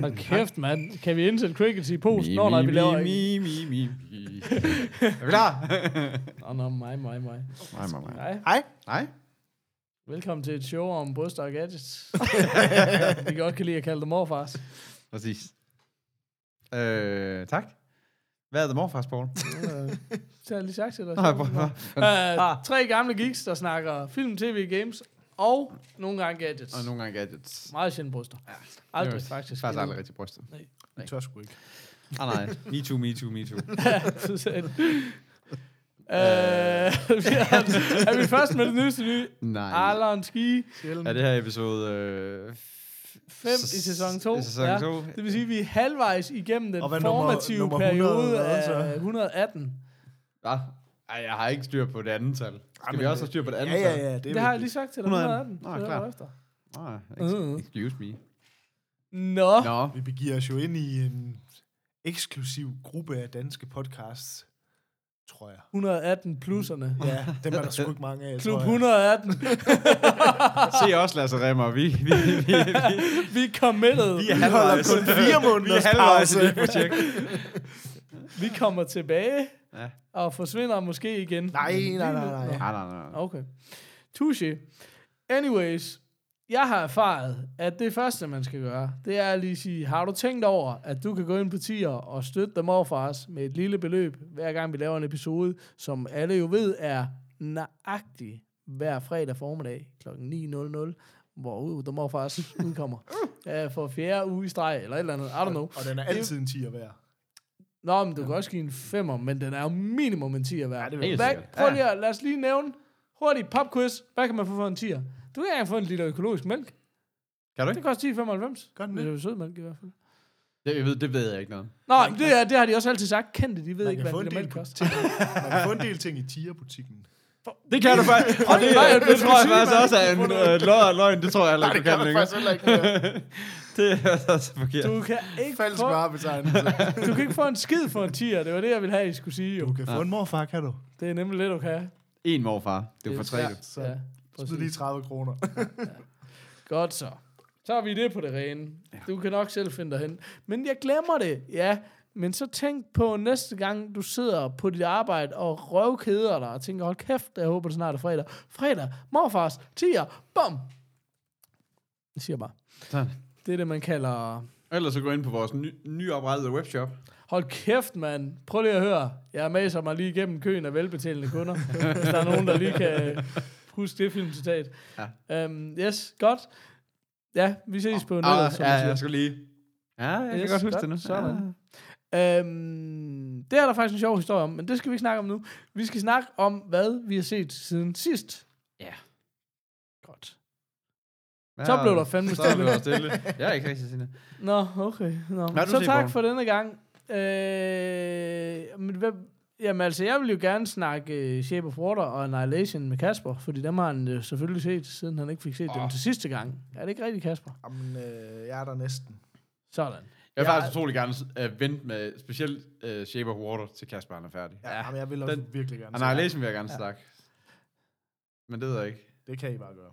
Hold kæft, mand. Kan vi indsætte crickets i posten, når, når vi laver... Mi, mi, mi, mi. Er vi klar? Nå, nå, mig, mig, mig. Nej, nej, nej. Hej, Hej. Nej. velkommen til et show om bryster og gadgets. vi godt kan lide at kalde det Morfars. Præcis. Øh, tak. Hvad er det morfars, Paul? Øh, Så har jeg lige sagt til dig. Nej, prøv- prøv- Uh, tre gamle geeks, der snakker film, tv, games og nogle gange gadgets. Og nogle gange gadgets. Meget sjældent bryster. Aldrig, Det er faktisk. Faktisk aldrig rigtig brystet. Jeg tør sgu ikke. Ah, nej. Me too, me too, me too. Øh, vi er, er vi først med det nyeste nye? Nej. Arlon Ski Sjældent. Er det her episode... Øh, 5 i sæson 2. I sæson 2. Det vil sige, at vi er halvvejs igennem den Og hvad nummer- formative nummer periode 100 af altså? 118. Ja. Ej, jeg har ikke styr på det andet tal. Skal vi også have styr på det andet Ja, ja, ja. Det, Det, har jeg lige sagt til dig. 118. 118. Nå, Det er klart. efter. Ah, Mm. excuse me. Nå. Nå. Vi begiver os jo ind i en eksklusiv gruppe af danske podcasts, tror jeg. 118 plusserne. Ja, dem er der sgu ikke mange af, Klub tror jeg. 118. Se også, Lasse Remmer. Vi, vi, vi, vi, vi er committed. vi Vi holder kun fire Vi er halvvejs i pause. det projekt. Vi kommer tilbage Ja. Og forsvinder måske igen. Nej, nej, nej, nej. Nej, nej, nej. Okay. Touché. Anyways, jeg har erfaret, at det første, man skal gøre, det er at lige sige, har du tænkt over, at du kan gå ind på tier og støtte dem os med et lille beløb, hver gang vi laver en episode, som alle jo ved er nøjagtig hver fredag formiddag kl. 9.00, hvor uh, dem os udkommer. Ja, for fjerde uge i streg, eller et eller andet. I don't know. Og den er altid en 10 værd. Nå, men du kan også give en femmer, men den er jo minimum en 10'er værd. Ja, det Hvad, prøv lige at, lad os lige nævne hurtigt popquiz. Hvad kan man få for en 10'er? Du kan ikke få en liter økologisk mælk. Kan du Det ikke? koster 10,95. Gør den Det er det? jo sødmælk i hvert fald. Det, jeg ved, det ved jeg ikke noget. Nå, det, er, det har de også altid sagt. Kendte, de ved Man ikke, kan, få hvad del mælk koster. man kan få en del ting i tier-butikken. Det kan du faktisk. Og det, Nej, det, det tror jeg er faktisk også er en øh, løg- løgn. Det tror jeg heller Nej, ikke, det du kan kan du længere. Det er altså forkert. Du kan ikke Falsk få, du kan ikke få en skid for en 10'er. Det var det, jeg ville have, I skulle sige. Du Jo. kan få en morfar, kan du? Det er nemlig det, du kan. En morfar. Det er for tre. Ja, du. Så ja, smid lige præcis. 30 kroner. Godt så. Så har vi det på det rene. Du kan nok selv finde dig hen. Men jeg glemmer det, ja. Men så tænk på næste gang, du sidder på dit arbejde og røvkeder dig og tænker, hold kæft, jeg håber det snart er fredag. Fredag, morfars, tiger, bum. Det siger bare. Sådan. Det er det, man kalder... Ellers så gå ind på vores ny, nyoprettede webshop. Hold kæft, mand. Prøv lige at høre. Jeg maser mig lige igennem køen af velbetalende kunder. hvis der er nogen, der lige kan huske det filmcitat. Ja. Um, yes, godt. Ja, vi ses på nettet, Ah, som ja, jeg skulle lige... Ja, jeg kan Yes, godt huske godt, det nu. sådan. Øhm, det er der faktisk en sjov historie om, men det skal vi ikke snakke om nu. Vi skal snakke om, hvad vi har set siden sidst. Ja. Godt. Ja. Så blev der fandme Så blev stille. der stille. Jeg er ikke rigtig sinne. Nå, okay. Nå. Du Så tak for denne gang. Øh, men hvad, jamen altså, jeg vil jo gerne snakke uh, Shape of Water og Annihilation med Kasper, fordi dem har han uh, selvfølgelig set, siden han ikke fik set oh. dem til sidste gang. Er det ikke rigtigt, Kasper? Jamen, øh, jeg er der næsten. Sådan. Jeg vil Ja. faktisk utrolig gerne uh, vente med specielt uh, Shape of Water til Kasper han er færdig. Ja, jamen, jeg vil også Den- virkelig gerne. se Annihilation vil jeg gerne Ja. snakke. Men det ved jeg ikke. det. Det kan I bare gøre.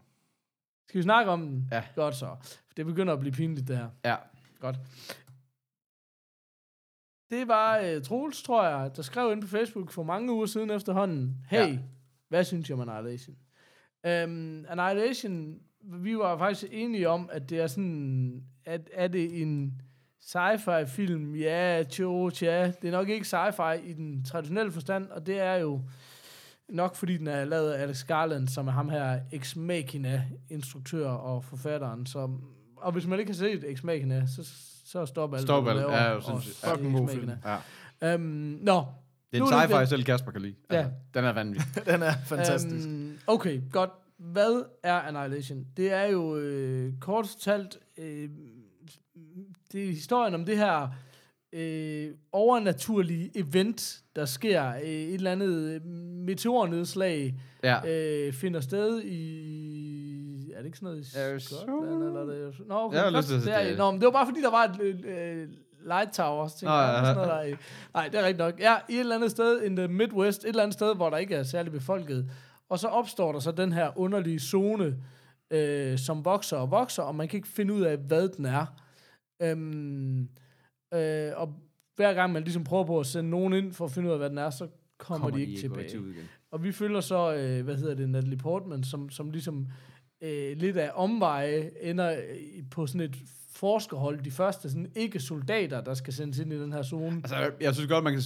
Skal vi snakke om den? Ja. Godt så. Det begynder at blive pinligt, det her. Ja. Godt. Det var uh, Troels, tror jeg, der skrev ind på Facebook for mange uger siden efterhånden. Hey, Ja. hvad synes I om Annihilation? Um, Annihilation, vi var faktisk enige om, at det er sådan, at er det en sci-fi film? Ja, tjo, tja. Det er nok ikke sci-fi i den traditionelle forstand, og det er jo nok fordi den er lavet af Alex Garland, som er ham her ex machina instruktør og forfatteren, som og hvis man ikke har set Ex Machina, så, så stop alt, Stop hvad du alt. laver, Ja, jeg og synes- fucking Ex god Machina. Ja. Øhm, nå, Det er Nu en er det sci-fi, den- selv Kasper kan lide. Altså, Den er vanvittig. Den er fantastisk. Øhm, okay, godt. Hvad er Annihilation? Det er jo øh, kort fortalt øh, det er historien om det her øh, overnaturlige event, der sker. Øh, et eller andet øh, meteornedslag Ja. øh, finder sted i... Er det ikke sådan noget i? Skotland? Eller er det, nå, okay, Jeg lyst til det er-. Nå, men det var bare fordi, der var et øh, light tower. Nå, jeg, ja, "Nå, sådan ja. noget der er Nej, det er rigtigt nok. Ja, i et eller andet sted in the Midwest, et eller andet sted, hvor der ikke er særlig befolket. Og så opstår der så den her underlige zone, øh, som vokser og vokser, og man kan ikke finde ud af, hvad den er. Øhm, øh, og hver gang man ligesom prøver på at sende nogen ind for at finde ud af, hvad den er, så kommer, kommer de ikke tilbage. ud igen. Og vi følger så, øh, hvad hedder det, Natalie Portman, som, som ligesom øh, lidt af omveje ender i- på sådan et forskerhold. De første sådan ikke-soldater, der skal sendes ind i den her zone. Altså, jeg, jeg synes godt, man kan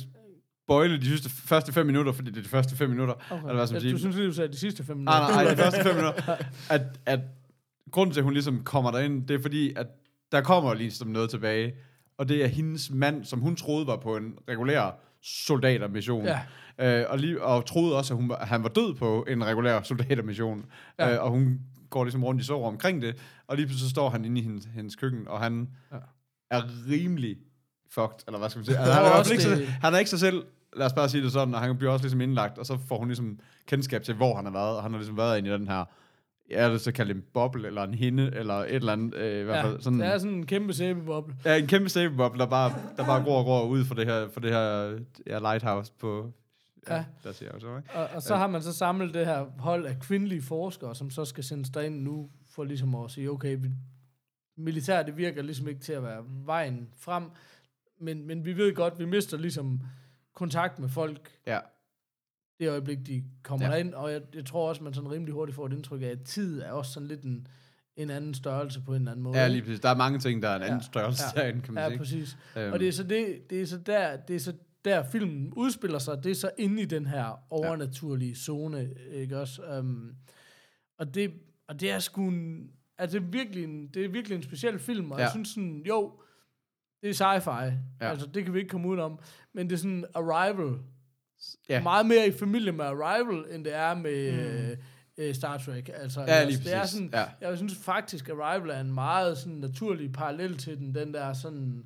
spoile de sidste, første fem minutter, fordi det er de første fem minutter. Okay. Eller hvad man Ja, sige? du synes lige, du sagde de sidste fem minutter. Nej, nej, nej, de første fem minutter. At, at grunden til, at hun ligesom kommer derind, det er fordi, at der kommer ligesom noget tilbage. Og det er hendes mand, som hun troede var på en regulær soldatermission. Ja. Øh, og, lige, og troede også, at, hun, var- at han var død på en regulær soldatermission. Ja. Øh, og hun går ligesom rundt i sover omkring det. Og lige pludselig så står han inde i hendes, hendes køkken, og han Ja. er rimelig fucked, eller hvad skal man sige. Altså, han, er ikke det- så, han er ikke sig selv, lad os bare sige det sådan, og han bliver også ligesom indlagt, og så får hun ligesom kendskab til, hvor han har været, og han har ligesom været inde i den her, jeg vil så kalde det en boble, eller en hinde, eller et eller andet, øh, i hvert Ja, fald sådan, det er sådan en kæmpe sæbeboble. ja, en kæmpe sæbeboble, der bare, der bare gror og gror ud for det her, for det her ja, lighthouse på, ja, Ja. ja. der siger jeg så, ikke? Og, og så har man så samlet det her hold af kvindelige forskere, som så skal sendes derind nu, for ligesom at sige, okay, vi, militær, det virker ligesom ikke til at være vejen frem, men, men vi ved godt, vi mister ligesom kontakt med folk, Ja, det øjeblik, de kommer ja. Ja. derind, og jeg, jeg tror også, man sådan rimelig hurtigt får et indtryk af, at tid er også sådan lidt en, en anden størrelse på en eller anden måde. ja, lige præcis. Der er mange ting, der er en anden Ja, størrelse ja. derinde, kan man Ja, sige. præcis. Øhm, Og det er så det, det er så der, det er så der filmen udspiller sig, det er så inde i den her overnaturlige zone, ikke også? Um, og det og det er sgu en, altså det er virkelig en, det er virkelig en speciel film, og ja. Ja. jeg synes sådan, jo, det er sci-fi, ja. Ja. altså det kan vi ikke komme ud om, men det er sådan Arrival, Ja. meget mere i familie med Arrival, end det er med mm. øh, Star Trek. Altså, Ja, altså, lige det er sådan, Ja. jeg synes faktisk, Arrival er en meget sådan naturlig parallel til den, den der sådan,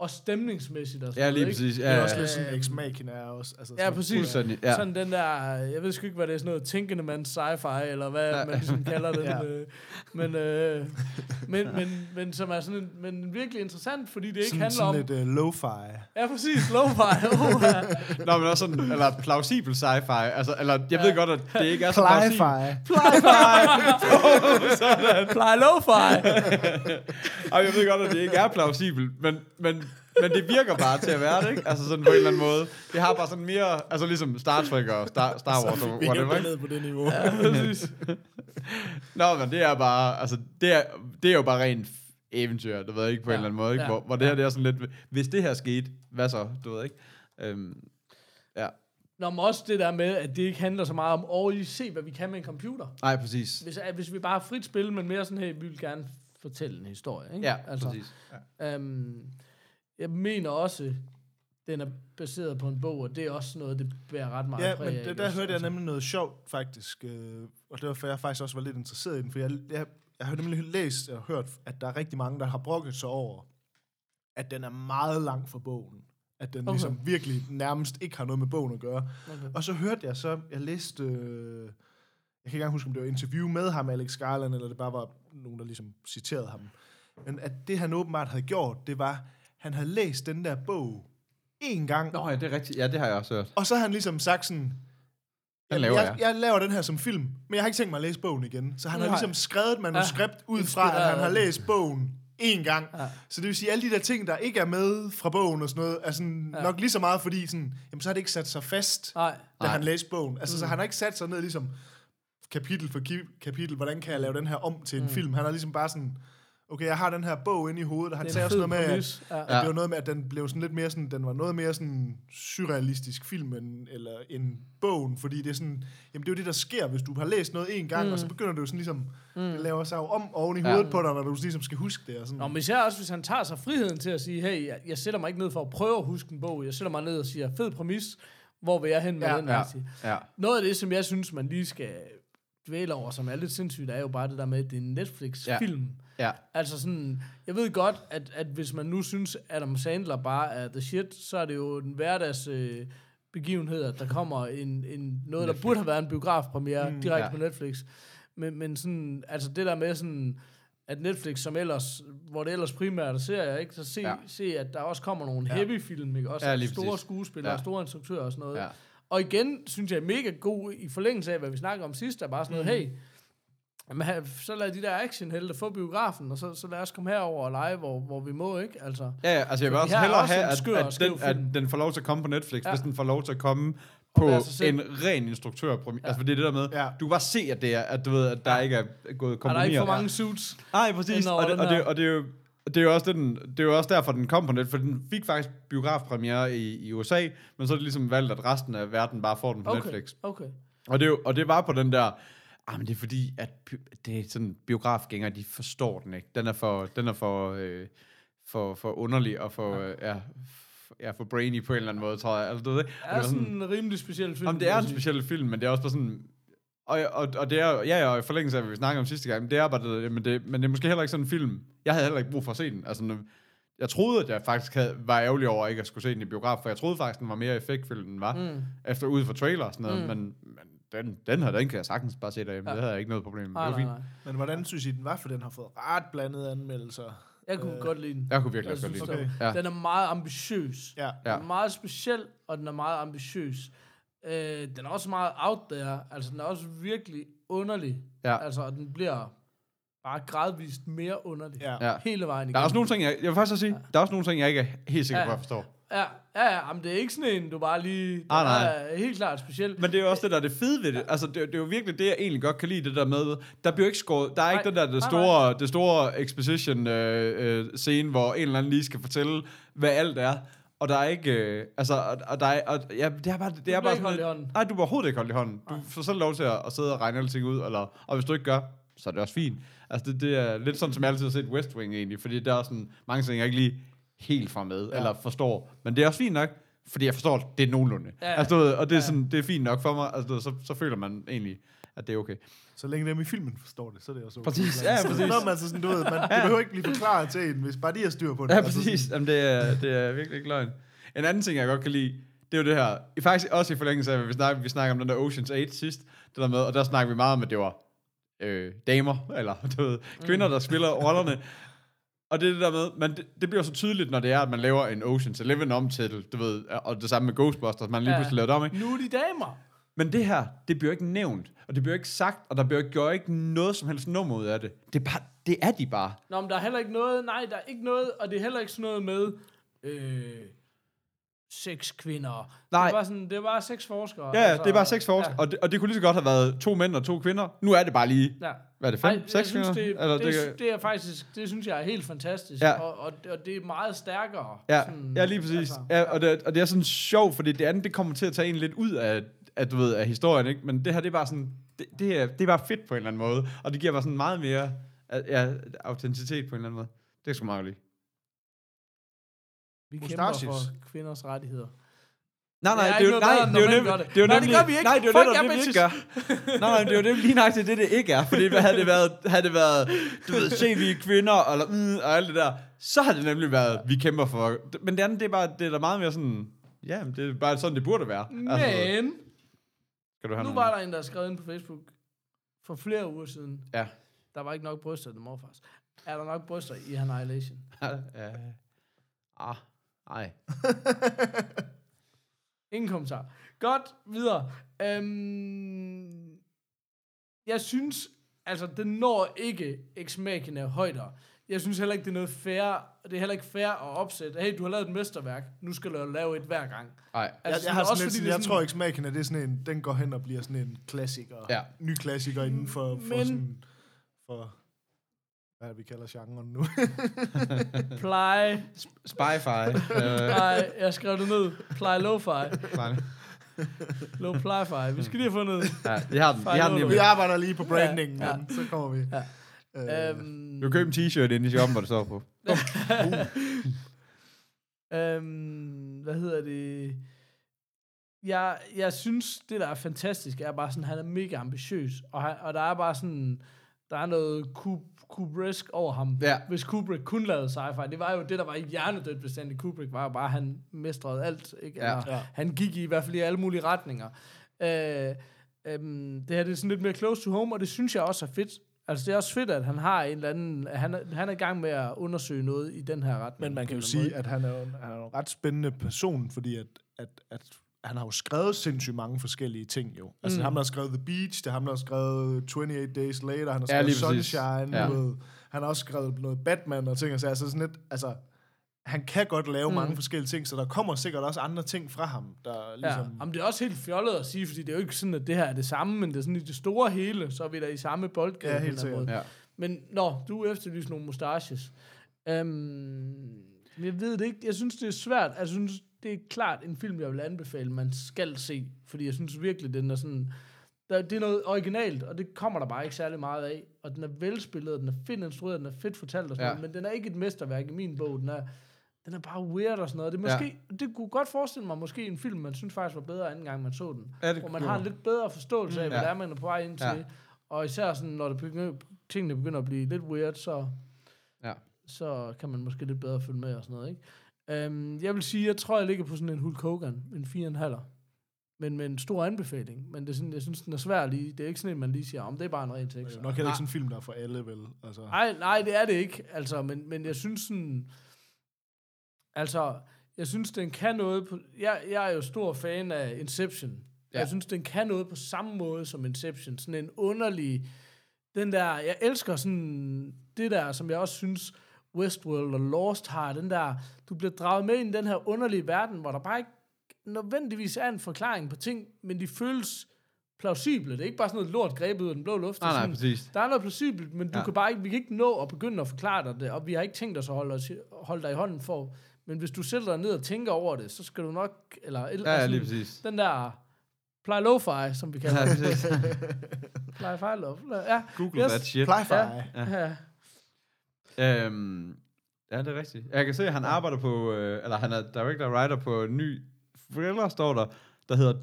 og stemningsmæssigt og sådan Ja, lige ikke? præcis. Det Ja, er ja, også ja. lidt sådan Ex Machina er også. Altså, Ja, sådan- præcis. Fuldstændig, Ja. ja. Sådan den der, jeg ved sgu ikke, hvad det er, sådan noget tænkende mands sci-fi, eller hvad Ja. man ligesom kalder det. Ja. øh, men, øh, men, men, men, som er sådan en, men virkelig interessant, fordi det ikke sådan, handler om... sådan lidt uh, lo-fi. Ja, præcis, lo-fi. Oh, ja. Nå, men også sådan, eller plausibel sci-fi. Altså, eller, jeg Ja. ved godt, at det ikke er så plausibelt. Fly-fi. Fly lo-fi. Og jeg ved godt, at det ikke er plausibelt, men, men, men det virker bare til at være det, ikke? Altså sådan på en eller anden måde. Det har bare sådan mere, altså ligesom Star Trek og Star, Star Wars og Vi er whatever, jo ikke? ned på det niveau. Ja, præcis. Nå, men det er bare, altså det er, det er jo bare rent eventyr, du ved ikke, på ja. En eller anden måde, ikke? ja, Hvor, hvor det her, det er sådan lidt, hvis det her skete, hvad så, du ved ikke? Øhm, ja, Nå, men også det der med, at det ikke handler så meget om, åh, I se, hvad vi kan med en computer. nej, præcis. Hvis, at hvis vi bare har frit spil, men mere sådan, hey, vi vil gerne fortælle en historie. Ikke? Ja, altså, præcis. Ja. Øhm, jeg mener også, den er baseret på en bog, og det er også noget, det bærer ret meget Ja, præg men det, der også? hørte jeg Altså, nemlig noget sjovt, faktisk. Øh, og det var, for jeg faktisk også var lidt interesseret i den. For jeg, jeg, jeg har nemlig læst og hørt, at der er rigtig mange, der har brokket sig over, at den er meget lang for bogen. At den Okay. ligesom virkelig nærmest ikke har noget med bogen at gøre. Okay. Og så hørte jeg så, jeg læste, øh, jeg kan ikke engang huske, om det var interview med ham, Alex Garland, eller det bare var nogen, der ligesom citerede ham. Men at det, han åbenbart havde gjort, det var, han havde læst den der bog en gang, Nå ja, det er rigtigt. Ja, det har jeg også hørt. og så har han ligesom sagt sådan, Den "Jamen, laver jeg, jeg. jeg laver den her som film, men jeg har ikke tænkt mig at læse bogen igen. Så han har Nej. ligesom skrevet et manuskript ja, ud fra, at han har læst bogen en gang. Ja. Så det vil sige, at alle de der ting, der ikke er med fra bogen og sådan noget, er sådan Ja. nok lige så meget, fordi sådan, jamen, så har det ikke sat sig fast, Nej, da Nej. han læste bogen. Altså, mm. så han har ikke sat sig ned ligesom kapitel for kapitel, hvordan kan jeg lave den her om til en mm. film. Han har ligesom bare sådan, okay, jeg har den her bog inde i hovedet, og han det er sagde en også fed noget med, at. Ja. at det var noget med, at den blev sådan lidt mere sådan, den var noget mere sådan surrealistisk film, end, eller end bogen, fordi det er sådan, jamen det er jo det, der sker, hvis du har læst noget en gang, Mm. mm. og så begynder du jo sådan ligesom, mm. det laver sig jo om oven i Ja. hovedet på dig, når du ligesom skal huske det. Og sådan. Nå, men især også, hvis han tager sig friheden til at sige, hey, jeg, jeg sætter mig ikke ned for at prøve at huske en bog, jeg sætter mig ned og siger, fed præmis, hvor vil jeg hen med Ja, den? ja. Ja. Noget af det, som jeg synes, man lige skal dvæle over, som er lidt sindssygt, er jo bare det der med, at det er en Netflix-film. Ja. Altså sådan, jeg ved godt, at, at hvis man nu synes, Adam Sandler bare er the shit, så er det jo en hverdags øh, begivenhed, at der kommer en, en, noget, Netflix. der burde have været en biografpremiere mm, direkte ja. på Netflix. Men, men sådan, altså det der med sådan, at Netflix, som ellers, hvor det ellers primært er serier, ikke? så se, Ja. ja. se, at der også kommer nogle Ja. heavy film, ikke? også Ja, ja, store præcis. skuespillere, Ja. ja. store instruktører og sådan noget. Ja. Og igen, synes jeg er mega god i forlængelse af, hvad vi snakker om sidst, er bare sådan noget, Mhm. hey, jamen, så lad de der actionhelte få biografen, og så, så lad os komme herover og lege, hvor, hvor vi må, ikke? Altså, Ja, ja, altså jeg vil Så også hellere også have, at, skør at, den, at den får lov til at komme på Netflix, ja. Hvis den får lov til at komme på en ren instruktør. Ja. Altså, for det er det der med, Ja. du kan bare se, at, det er, at, du ved, at der Ja. ikke er gået er der kompromis. ikke for mange suits? Nej, præcis. Og det, og, det, og det er jo det er jo også, det, den, det er jo også derfor, den kom på net, for den fik faktisk biografpremiere i, i USA, men så er det ligesom valgt, at resten af verden bare får den på Okay, Netflix. okay. Og det, er jo, og det var på den der, ah, men det er fordi, at det er sådan, biografgængere, de forstår den ikke. Den er for, den er for, øh, for, for underlig og for, øh, ja, for, ja, for brainy på en eller anden måde, tror jeg. Altså, du ved, det, Det er sådan en rimelig speciel film. Jamen, det er en speciel film, men det er også bare sådan... Og, og, og det er ja, ja, og i forlængelse af, hvad vi snakkede om sidste gang, men det er bare det, men det, men det er måske heller ikke sådan en film. Jeg havde heller ikke brug for at se den. Altså, jeg troede, at jeg faktisk havde, var ærgerlig over ikke at skulle se den i biograf, for jeg troede faktisk, den var mere effektfuld, end den var, mm. efter ud fra trailer og sådan noget, mm. men, men den, den her, den kan jeg sagtens bare se derhjemme. Ja. Ja. Det havde jeg ikke noget problem med. Nej, det var fint. nej. Men hvordan synes I, den var? For den har fået ret blandede anmeldelser. Jeg kunne Øh, godt lide den. Jeg kunne virkelig Jeg godt lide den. var- Ja. Den er meget ambitiøs. Ja. Ja. Den er meget speciel, og den er meget ambitiøs. Øh, den er også meget out there. Altså, den er også virkelig underlig. Ja. Altså, og den bliver bare gradvist mere underlig. Ja. Ja. Hele vejen igennem. Der er også nogle ting, jeg, jeg vil faktisk sige, der er også nogle ting, jeg ikke er helt sikker på, Ja. at jeg forstår. Ja, ja, ja men det er ikke sådan en, du bare lige... Ah, nej. er helt klart speciel. Men det er jo også det, der er det fede ved det. Altså, det, det er jo virkelig det, jeg egentlig godt kan lide, det der med, der bliver ikke skåret, der er ikke Nej. den der det Nej, store, det store exposition øh, øh, scene, hvor en eller anden lige skal fortælle, hvad alt er. Og der er ikke, øh, altså, og, og der er, og, ja, det er bare, det er bliver bare ikke holdt i hånden. Nej, du bliver overhovedet ikke holdt i hånden. Du får selv lov til at, at sidde og regne alting ud, eller, og hvis du ikke gør, så er det også fint. Altså, det, det er lidt sådan, som jeg altid har set West Wing egentlig, fordi der er sådan mange ting, jeg ikke lige helt får med, ja. eller forstår. Men det er også fint nok, fordi jeg forstår, det er nogenlunde. Ja. Ja. Altså, du ved, og det er, Ja. sådan, det er fint nok for mig, altså, så, så føler man egentlig, at det er okay. Så længe dem i filmen forstår det, så er det også okay. Præcis, ja, Så præcis. Når man så sådan, du ved, man, det behøver ikke blive forklaret til en, hvis bare de har styr på det. Ja, Altså præcis. sådan- Jamen, det, er, det er virkelig ikke løgn. En anden ting, jeg godt kan lide, det er jo det her, i faktisk også i forlængelse af, vi snakker, vi snakker om den der Ocean's 8 sidst, det der med, og der snakker vi meget om, at det var øh, damer, eller du ved, kvinder, der spiller rollerne. Og det er det der med, men det, det bliver så tydeligt, når det er, at man laver en Ocean's 11 om til, du ved, og det samme med Ghostbusters, man lige Ja. pludselig lavet om, ikke? Nu er de damer. Men det her, det bliver ikke nævnt, og det bliver ikke sagt, og der bliver ikke, gør ikke noget som helst nummer ud af det. Det er, bare, det er de bare. Nå, men der er heller ikke noget, nej, der er ikke noget, og det er heller ikke sådan noget med, øh, seks kvinder. Nej. Det var sådan, det var seks forskere. Ja, altså, det bare seks forskere, Ja. og, det, og det kunne lige så godt have været to mænd og to kvinder. Nu er det bare lige, ja. hvad er det, fem, Ej, seks kvinder? det, Eller det, det, det, er faktisk, det synes jeg er helt fantastisk, Ja. og, og, og det er meget stærkere. ja, sådan, ja, lige præcis. altså, ja, og, det, og det er sådan sjovt, fordi det andet, det kommer til at tage en lidt ud af, af, du ved, af historien, ikke? Men det her, det er bare sådan, det, det, er, det er bare fedt på en eller anden måde, og det giver bare sådan meget mere ja, autenticitet på en eller anden måde. Det er sgu meget godt Vi kæmper Mustaches. for kvinders rettigheder. Nej, nej, Det er det jo, nej, det er jo når mænd nem- gør det. det er jo Nej, det nemlig, vi ikke. nej, det er jo jer, det, vi ikke gør. nej, nej, det er jo det, lige nøjagtigt det, det ikke er. Fordi hvad havde det været, havde det været, du ved, se vi er kvinder, eller, mm, og alt det der, så har det nemlig været, vi kæmper for, men det andet, det er bare, det er da meget mere sådan, ja, det er bare sådan, det burde være. Altså, Men, skal du have nu var der en, der skrev ind på Facebook for flere uger siden. Ja. Der var ikke nok bryster til morfars. Er der nok bryster i Annihilation? ja. Ah, nej. Ingen kommentar. Godt, videre. Øhm, jeg synes, altså, den når ikke x højder. Jeg synes heller ikke, det er noget fair, det er heller ikke fair at opsætte. Hey, du har lavet et mesterværk, nu skal du lave et hver gang. Nej. Jeg, Altså, jeg, har også sådan lidt, fordi sådan, det er jeg sådan- tror ikke, smaken af det er sådan en, den går hen og bliver sådan en klassiker. Ja. Ny klassiker inden for, for Men- sådan, for, hvad er vi kalder genren nu? Ply, Spy-fi. øh, ply, jeg skrev det ned. Ply lo-fi. nej. Low ply-fi. Vi skal lige have fundet. ja, vi har den. Vi har den lige vi arbejder lige på brandingen, Ja, men så kommer vi. Ja. Øh, Øhm, Du kan købe en t-shirt ind i shoppen, hvor det står på. øhm, hvad hedder det? Jeg, jeg synes, det der er fantastisk, er bare sådan, han er mega ambitiøs, og, han, og der er bare sådan, der er noget ku, Kubrick over ham, Ja. hvis Kubrick kun lavede sci-fi. Det var jo det, der var i hjernedødt Stanley Kubrick, var jo bare, han mestrede alt. Ikke? Ja. Eller, Ja. Han gik i, i hvert fald i alle mulige retninger. Øh, øhm, det her det er sådan lidt mere close to home, og det synes jeg også er fedt. Altså, det er også fedt, at han har en eller anden... Han er, han er i gang med at undersøge noget i den her retning. Men man kan jo sige, at han er en, han er en ret spændende person, fordi at, at, at han har jo skrevet sindssygt mange forskellige ting jo. Altså Mm. mm. ham, der har skrevet The Beach, det er ham, der har skrevet 28 Days Later, han har Ja, skrevet præcis. Sunshine, Ja. ja. ved, han har også skrevet noget Batman og ting, og så altså sådan lidt, altså, han kan godt lave Mm. mm. mange forskellige ting, så der kommer sikkert også andre ting fra ham, der Ja, ligesom... Jamen, det er også helt fjollet at sige, fordi det er jo ikke sådan, at det her er det samme, men det er sådan i det store hele, så er vi der i samme boldgade. Ja, helt sikkert. Ja. Men, nå, du efterlyser nogle mustaches. Øhm, jeg ved det ikke. Jeg synes, det er svært. Jeg synes, det er klart en film, jeg vil anbefale, man skal se. Fordi jeg synes virkelig, den er sådan... Der, det er noget originalt, og det kommer der bare ikke særlig meget af. Og den er velspillet, og den er fedt instrueret, den er fedt fortalt og sådan Ja. noget, men den er ikke et mesterværk i min bog. Den er, den er bare weird og sådan noget. Det, måske, ja. det kunne godt forestille mig måske en film, man synes faktisk var bedre anden gang, man så den. Ja, det hvor man har en lidt bedre forståelse af, Mm. hvad Ja. det er, man er på vej ind til. Ja. Og især sådan, når det begynder, tingene begynder at blive lidt weird, så, Ja. så kan man måske lidt bedre følge med og sådan noget. Ikke? Um, jeg vil sige, jeg tror, jeg ligger på sådan en Hulk Hogan, en 4,5. Men med en stor anbefaling. Men det er sådan, jeg synes, den er svær lige. Det er ikke sådan en, man lige siger, om det er bare en ren Det tekst. er nok heller ikke sådan en film, der er for alle, vel? Altså, Nej, nej, det er det ikke. Altså, men, men jeg synes sådan... Altså, jeg synes, den kan noget på... Jeg, jeg er jo stor fan af Inception. Ja. Ja. Jeg synes, den kan noget på samme måde som Inception. Sådan en underlig... Den der... Jeg elsker sådan... Det der, som jeg også synes, Westworld og Lost har. Den der... Du bliver draget med ind i den her underlige verden, hvor der bare ikke nødvendigvis er en forklaring på ting, men de føles plausible. Det er ikke bare sådan noget lort grebet ud af den blå luft. Nej, nej, sådan- præcis. der er noget plausibelt, men du Ja. kan bare ikke, vi kan ikke nå at begynde at forklare dig det, og vi har ikke tænkt os at holde, os, holde dig i hånden for. Men hvis du sætter dig ned og tænker over det, så skal du nok, eller, eller Ja, ja, lige præcis. den der ply lo-fi, som vi kalder Ja, det. Ply fi love. Ja, Google Yes. that shit. Fly-fi. Ja. Ja. ja. Øhm, ja, det er rigtigt. Jeg kan se, at han arbejder på, øh, eller han er director writer på en ny thriller, står der, der hedder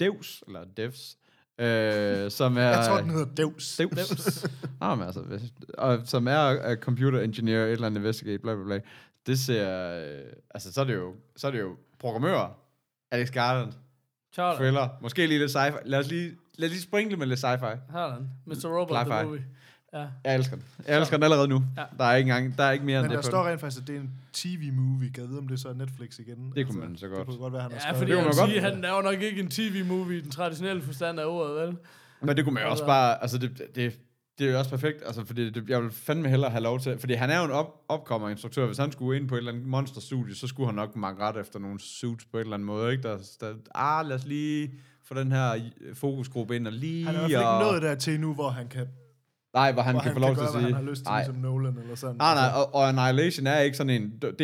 Devs, eller Devs, øh, som er... Jeg tror, den hedder Devs. Devs. ah, men altså, hvis, og, som er uh, computer engineer, et eller andet investigate, bla bla bla. Det ser, øh, altså så er det jo, så er det jo programmør, Alex Garland, Charlotte. thriller, måske lige lidt sci-fi. Lad os lige, lad os lige springe med lidt sci-fi. Sådan. Mr. Robot, the movie. Ja. Jeg elsker den. Jeg elsker den allerede nu. Ja. Der er ikke engang, der er ikke mere Men end der det på står den. rent faktisk, at det er en tv-movie. Kan jeg vide, om det så er Netflix igen? Det kunne man så godt. Det kunne godt være, han har ja, skrevet fordi Det jeg kunne vil man sige, godt. han er jo nok ikke en tv-movie i den traditionelle forstand af ordet, vel? Men det kunne man jo også Altså- bare, altså det, det, det er jo også perfekt, altså fordi det, jeg vil fandme hellere have lov til, fordi han er jo en op, opkommer instruktør, hvis han skulle ind på et eller andet monsterstudie, så skulle han nok makke ret efter nogle suits på et eller andet måde, ikke? Der, der, ah, lad os lige få den her fokusgruppe ind og lige... Han er i hvert fald og, ikke nået der til nu, hvor han kan, Nej, hvor han hvor kan han få lov kan til gøre, at sige... han har lyst til, nej, ligesom Nolan eller sådan. nej, nej, Altså, og, og Annihilation er ikke sådan en... Det,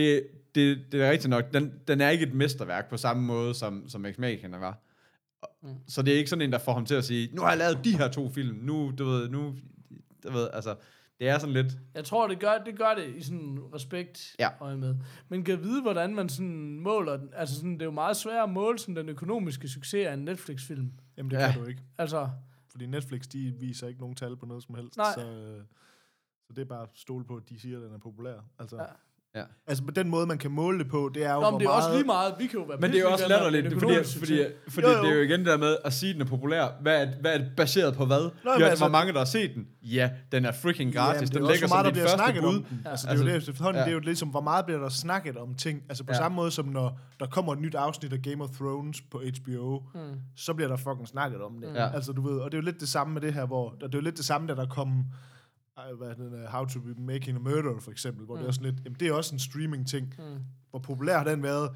det, det er rigtigt nok, den, den er ikke et mesterværk på samme måde, som, som Ex Machina var. Mm. Så det er ikke sådan en, der får ham til at sige, nu har jeg lavet de her to film, nu, du ved, nu, du ved, altså, det er sådan lidt, Jeg tror, det gør det, gør det i sådan respekt Ja. øje med. Men kan vide, hvordan man sådan måler den. Altså sådan, det er jo meget svært at måle sådan den økonomiske succes af en Netflix-film. Jamen, det Ja. kan du ikke. Altså, Fordi Netflix, de viser ikke nogen tal på noget som helst. Nej. Så, øh, så det er bare at stole på, at de siger, at den er populær. Altså, Ja. Ja. altså på den måde, man kan måle det på, det er jo, Nå, men det er meget... også lige meget. Vi kan jo være Men det er jo også latterligt, fordi, fordi, fordi Jo, jo. det er jo igen det der med at sige, at den er populær. Hvad er, hvad er det baseret på hvad? men jo, altså- hvor mange, der har set den? Ja, den er freaking gratis. Jamen, det er den ligger meget, som der dit bliver første snakket bud. Ja. Altså, det er jo Altså, det, efterhånden, ja. det er jo ligesom, hvor meget bliver der snakket om ting. Altså på Ja. samme måde som når der kommer et nyt afsnit af Game of Thrones på HBO, Mm. så bliver der fucking snakket om det. Ja. Altså du ved, og det er jo lidt det samme med det her, hvor, det er jo lidt det samme, da der kom ej, hvad er det, How to be Making a Murder, for eksempel, hvor mm. det er sådan lidt, jamen det er også en streaming-ting. Mm. Hvor populær har den været?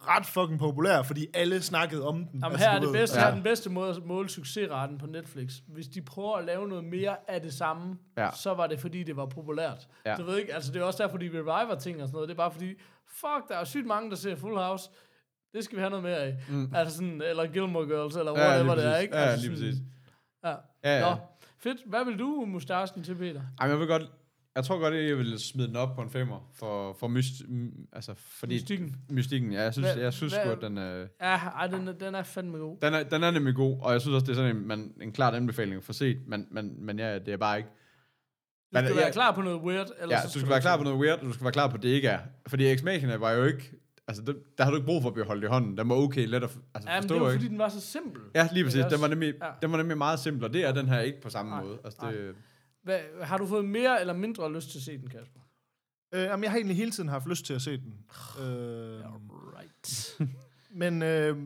Ret fucking populær, fordi alle snakkede om den. Jamen, altså, her er, det bedste, Ja. her er den bedste måde at måle succesraten på Netflix. Hvis de prøver at lave noget mere af det samme, Ja. så var det fordi, det var populært. Ja. Du ved ikke, altså det er også derfor, de reviver ting og sådan noget. Det er bare fordi, fuck, der er sygt mange, der ser Full House. Det skal vi have noget mere af. Mm. Altså sådan, eller Gilmore Girls, eller Ja, whatever det er, ikke? Ja, altså lige sådan, præcis. Ja. Ja, ja. Nå, fedt. Hvad vil du mustachen til, Peter? Ej, jeg vil godt, jeg tror godt, at jeg vil smide den op på en femmer, for, for myst, altså, fordi, Mystikken. mystikken, ja, jeg synes, Hvad- jeg synes sgu, at den, øh, Ja, ej, den, er- den er fandme god. den, er, den er nemlig god, og jeg synes også, det er sådan en, man, en klart anbefaling for set, men, men, men ja, det er bare ikke, Du skal Men, være ja, klar på noget weird, eller Ja, du skal være klar på noget weird, og du skal være klar på, at det ikke er. Fordi Machina var jo ikke... Altså, der, der har du ikke brug for at blive holdt i hånden. Den var okay let at altså, Ja, men forstå, det var ikke? fordi, den var så simpel. Ja, lige præcis. Den var, nemlig, Ja. den var nemlig meget simpel, og det er den her ikke på samme Nej, måde. Altså, nej. det, Hvad, har du fået mere eller mindre lyst til at se den, Kasper? Øh, jamen, jeg har egentlig hele tiden haft lyst til at se den. Øh, Right. Men øh,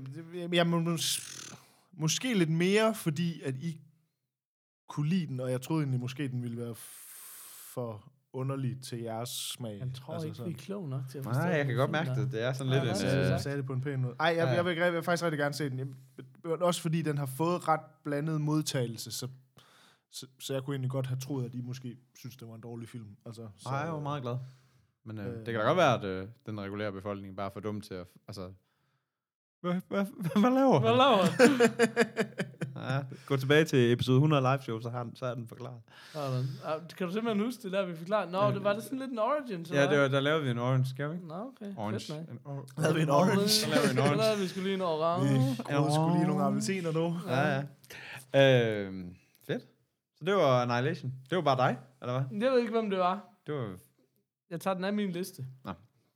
jeg må, mås- måske lidt mere, fordi at I kunne lide den, og jeg troede egentlig måske, den ville være f- for underlig til jeres smag. Jeg tror altså ikke, sådan. vi er kloge nok til at forstå nej, jeg kan godt film mærke der. det. Det er sådan Ja, lidt nej, en... Øh, Jeg sagde det på en pæn måde. Ej, jeg, Ja. jeg, vil, jeg vil faktisk rigtig gerne se den. Jeg, også fordi den har fået ret blandet modtagelse, så, så, så jeg kunne egentlig godt have troet, at I måske synes, det var en dårlig film. Altså, så, Nej, jeg var meget glad. Men øh, Øh. det kan da godt være, at øh, den regulære befolkning bare er for dum til at... Altså, hvad, hvad, hvad, hvad laver Hvad han? laver han? Ja, gå tilbage til episode 100 live show, så, har den, så er den forklaret. Ah, Kan du simpelthen huske det der, vi forklarede? Nå, det var det sådan lidt en origin, så Ja, det var, der lavede vi en orange, skal vi ikke? Nå, okay. Orange. Fedt, or- Lavede vi en orange? Så lavede vi en orange. Så lavede vi skulle lige en orange. Vi skulle lige nogle appelsiner nu. Ja, ja. Øh, fedt. Så det var Annihilation. Det var bare dig, eller hvad? Jeg ved ikke, hvem det var. Det var... Jeg tager den af min liste.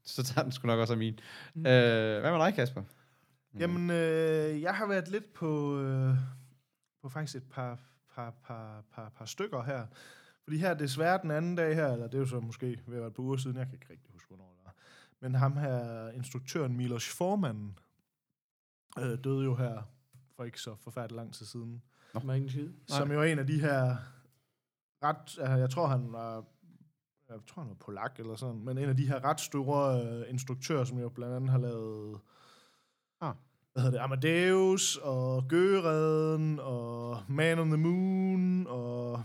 Så tager den sgu nok også af min. Mm. Øh, hvad med dig, Kasper? Jamen, øh, jeg har været lidt på, øh, på faktisk et par, par, par, par, par stykker her. Fordi her desværre den anden dag her, eller det er jo så måske ved at være et par uger siden, jeg kan ikke rigtig huske, hvornår det var. Men ham her, instruktøren Milos Forman, øh, døde jo her for ikke så forfærdeligt lang tid siden. Er ikke en skid. Som jo er en af de her ret, øh, jeg tror han var, jeg tror han var polak eller sådan, men en af de her ret store øh, instruktører, som jo blandt andet har lavet, Ah. hvad hedder det, Amadeus og Gøgereden og Man on the Moon og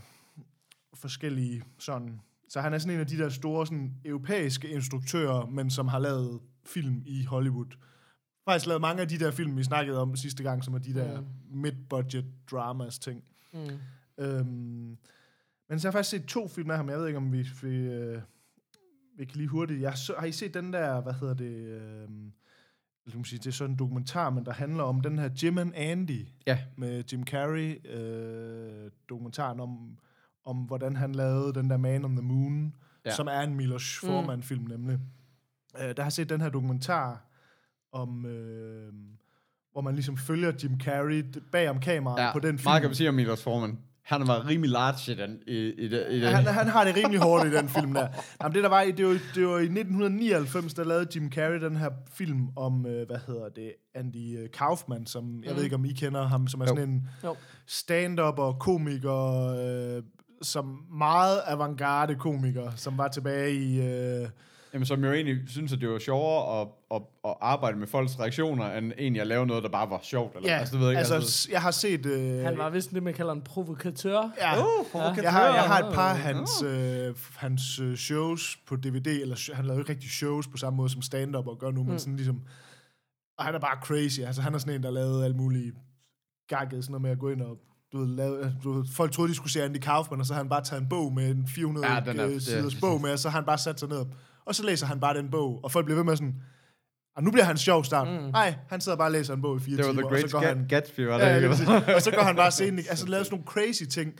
forskellige sådan. Så han er sådan en af de der store sådan, europæiske instruktører, men som har lavet film i Hollywood. Faktisk lavet mange af de der film, vi snakkede om sidste gang, som er de der Mm. mid-budget dramas ting. Mm. Øhm, men så har jeg faktisk set to film af ham. Jeg ved ikke, om vi, vi, øh, vi kan lige hurtigt... Jeg så, har I set den der, hvad hedder det... Øh, mig sige, det er sådan en dokumentar, men der handler om den her Jim and Andy Ja. med Jim Carrey. Øh, dokumentaren om, om, hvordan han lavede den der Man on the Moon, Ja. som er en Milos Forman-film nemlig. Øh, der har set den her dokumentar om... Øh, hvor man ligesom følger Jim Carrey bag om kameraet Ja, på den film. meget kan man sige om Milos Forman. Han var rimelig large i den. I, i, i. Ja, han, han har det rimelig hårdt i den film der. Jamen, det der var, i- det var, det var i 1999, der lavede Jim Carrey den her film om, øh, hvad hedder det, Andy øh, Kaufman, som, jeg Mm. ved ikke, om I kender ham, som er Jo. sådan en stand-up og komiker, øh, som meget avantgarde komiker, som var tilbage i... Øh, Jamen, som jo egentlig synes, at det var sjovere at, at, at arbejde med folks reaktioner, end egentlig at lave noget, der bare var sjovt. Eller, ja, altså, det ved jeg ikke, altså, altså, jeg har set... Øh, Han var vist det, man kalder en provokatør. Ja, Uh, provokatør. jeg, har, jeg har et par af hans, øh, hans øh, shows på DVD, eller han lavede jo ikke rigtig shows på samme måde som stand-up og gør nu, men Mm. sådan ligesom, og han er bare crazy, altså han er sådan en, der lavede alt muligt gakket, sådan noget med at gå ind og, du ved, lave, du ved, folk troede, de skulle se Andy Kaufman, og så har han bare taget en bog med en 400 Ja, er- øh, det- siders bog med, og så har han bare sat sig ned, og så læser han bare den bog, og folk bliver ved med sådan, og nu bliver han sjov start. Mm. Mm. Nej, han sidder bare og læser en bog i fire det var timer, The Great og så går han, Ga- Gatsby, var det Ja, ikke? og så går han bare scenen. Altså lavet sådan nogle crazy ting.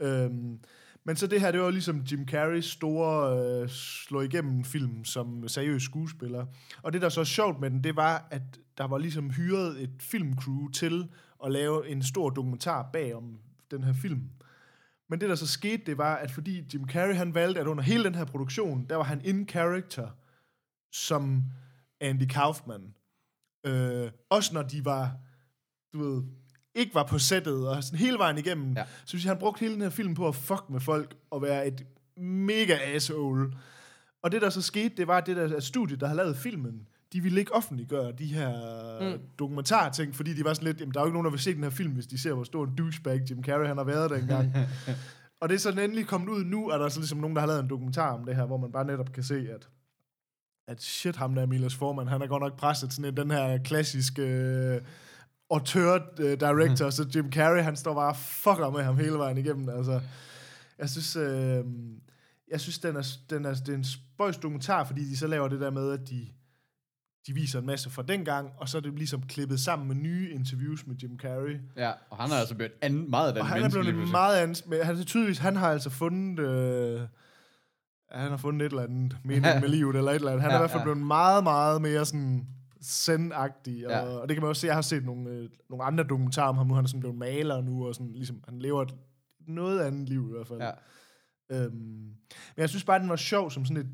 Øhm, men så det her, det var ligesom Jim Carreys store øh, slå igennem film som seriøs skuespiller. Og det, der så er sjovt med den, det var, at der var ligesom hyret et filmcrew til at lave en stor dokumentar bag om den her film. Men det, der så skete, det var, at fordi Jim Carrey, han valgte, at under hele den her produktion, der var han in character som Andy Kaufman. Øh, også når de var, du ved, ikke var på sættet, og sådan hele vejen igennem, Ja. så synes jeg, han brugte hele den her film på at fuck med folk, og være et mega asshole. Og det, der så skete, det var, at det der studie, der har lavet filmen, de ville ikke offentliggøre de her Mm. mm. dokumentarting, fordi de var sådan lidt, jamen, der er jo ikke nogen, der vil se den her film, hvis de ser, hvor stor en douchebag Jim Carrey han har været dengang. og det er sådan endelig kommet ud nu, er der så ligesom nogen, der har lavet en dokumentar om det her, hvor man bare netop kan se, at at shit, ham der Milos Forman, han er godt nok presset sådan en, den her klassiske øh, auteur-director, mm. så Jim Carrey, han står bare og fucker med ham hele vejen igennem, altså. Jeg synes, øh, jeg synes den er, den er, det er en spøjs dokumentar, fordi de så laver det der med, at de, de viser en masse fra dengang, og så er det ligesom klippet sammen med nye interviews med Jim Carrey. Ja, og han er altså blevet anden, meget Og han er blevet meget andet, men han er tydeligvis, han har altså fundet, øh, han har fundet et eller andet mening med livet, eller et eller andet. Han er Ja, i hvert fald ja. blevet meget, meget mere sådan zen-agtig, og, Ja. og, det kan man også se, jeg har set nogle, øh, nogle andre dokumentarer om ham nu, han er sådan blevet maler nu, og sådan, ligesom, han lever et noget andet liv i hvert fald. Ja. Øhm, men jeg synes bare, den var sjov som sådan et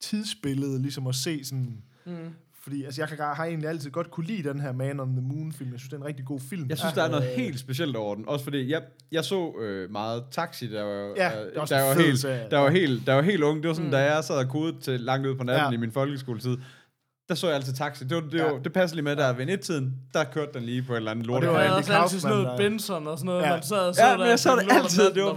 tidsbillede, ligesom at se sådan... Mm. Fordi altså, jeg kan, har egentlig altid godt kunne lide den her Man on the Moon-film. Jeg synes, det er en rigtig god film. Jeg synes, der er noget Øh, helt specielt over den. Også fordi, jeg, jeg så øh, meget Taxi, der var, Ja, øh, der var helt, der var helt, der var helt ung. Det var sådan, Mm. da jeg sad og kodede til langt ud på natten ja. i min folkeskoletid, der så jeg altid Taxi. Det, var, det, Ja. var, det passede lige med, der ved et-tiden, der kørte den lige på et eller andet lort. det var havde også altid sådan noget der- Benson og sådan noget, Ja. man sad og så Ja, der men jeg så det altid. Det var og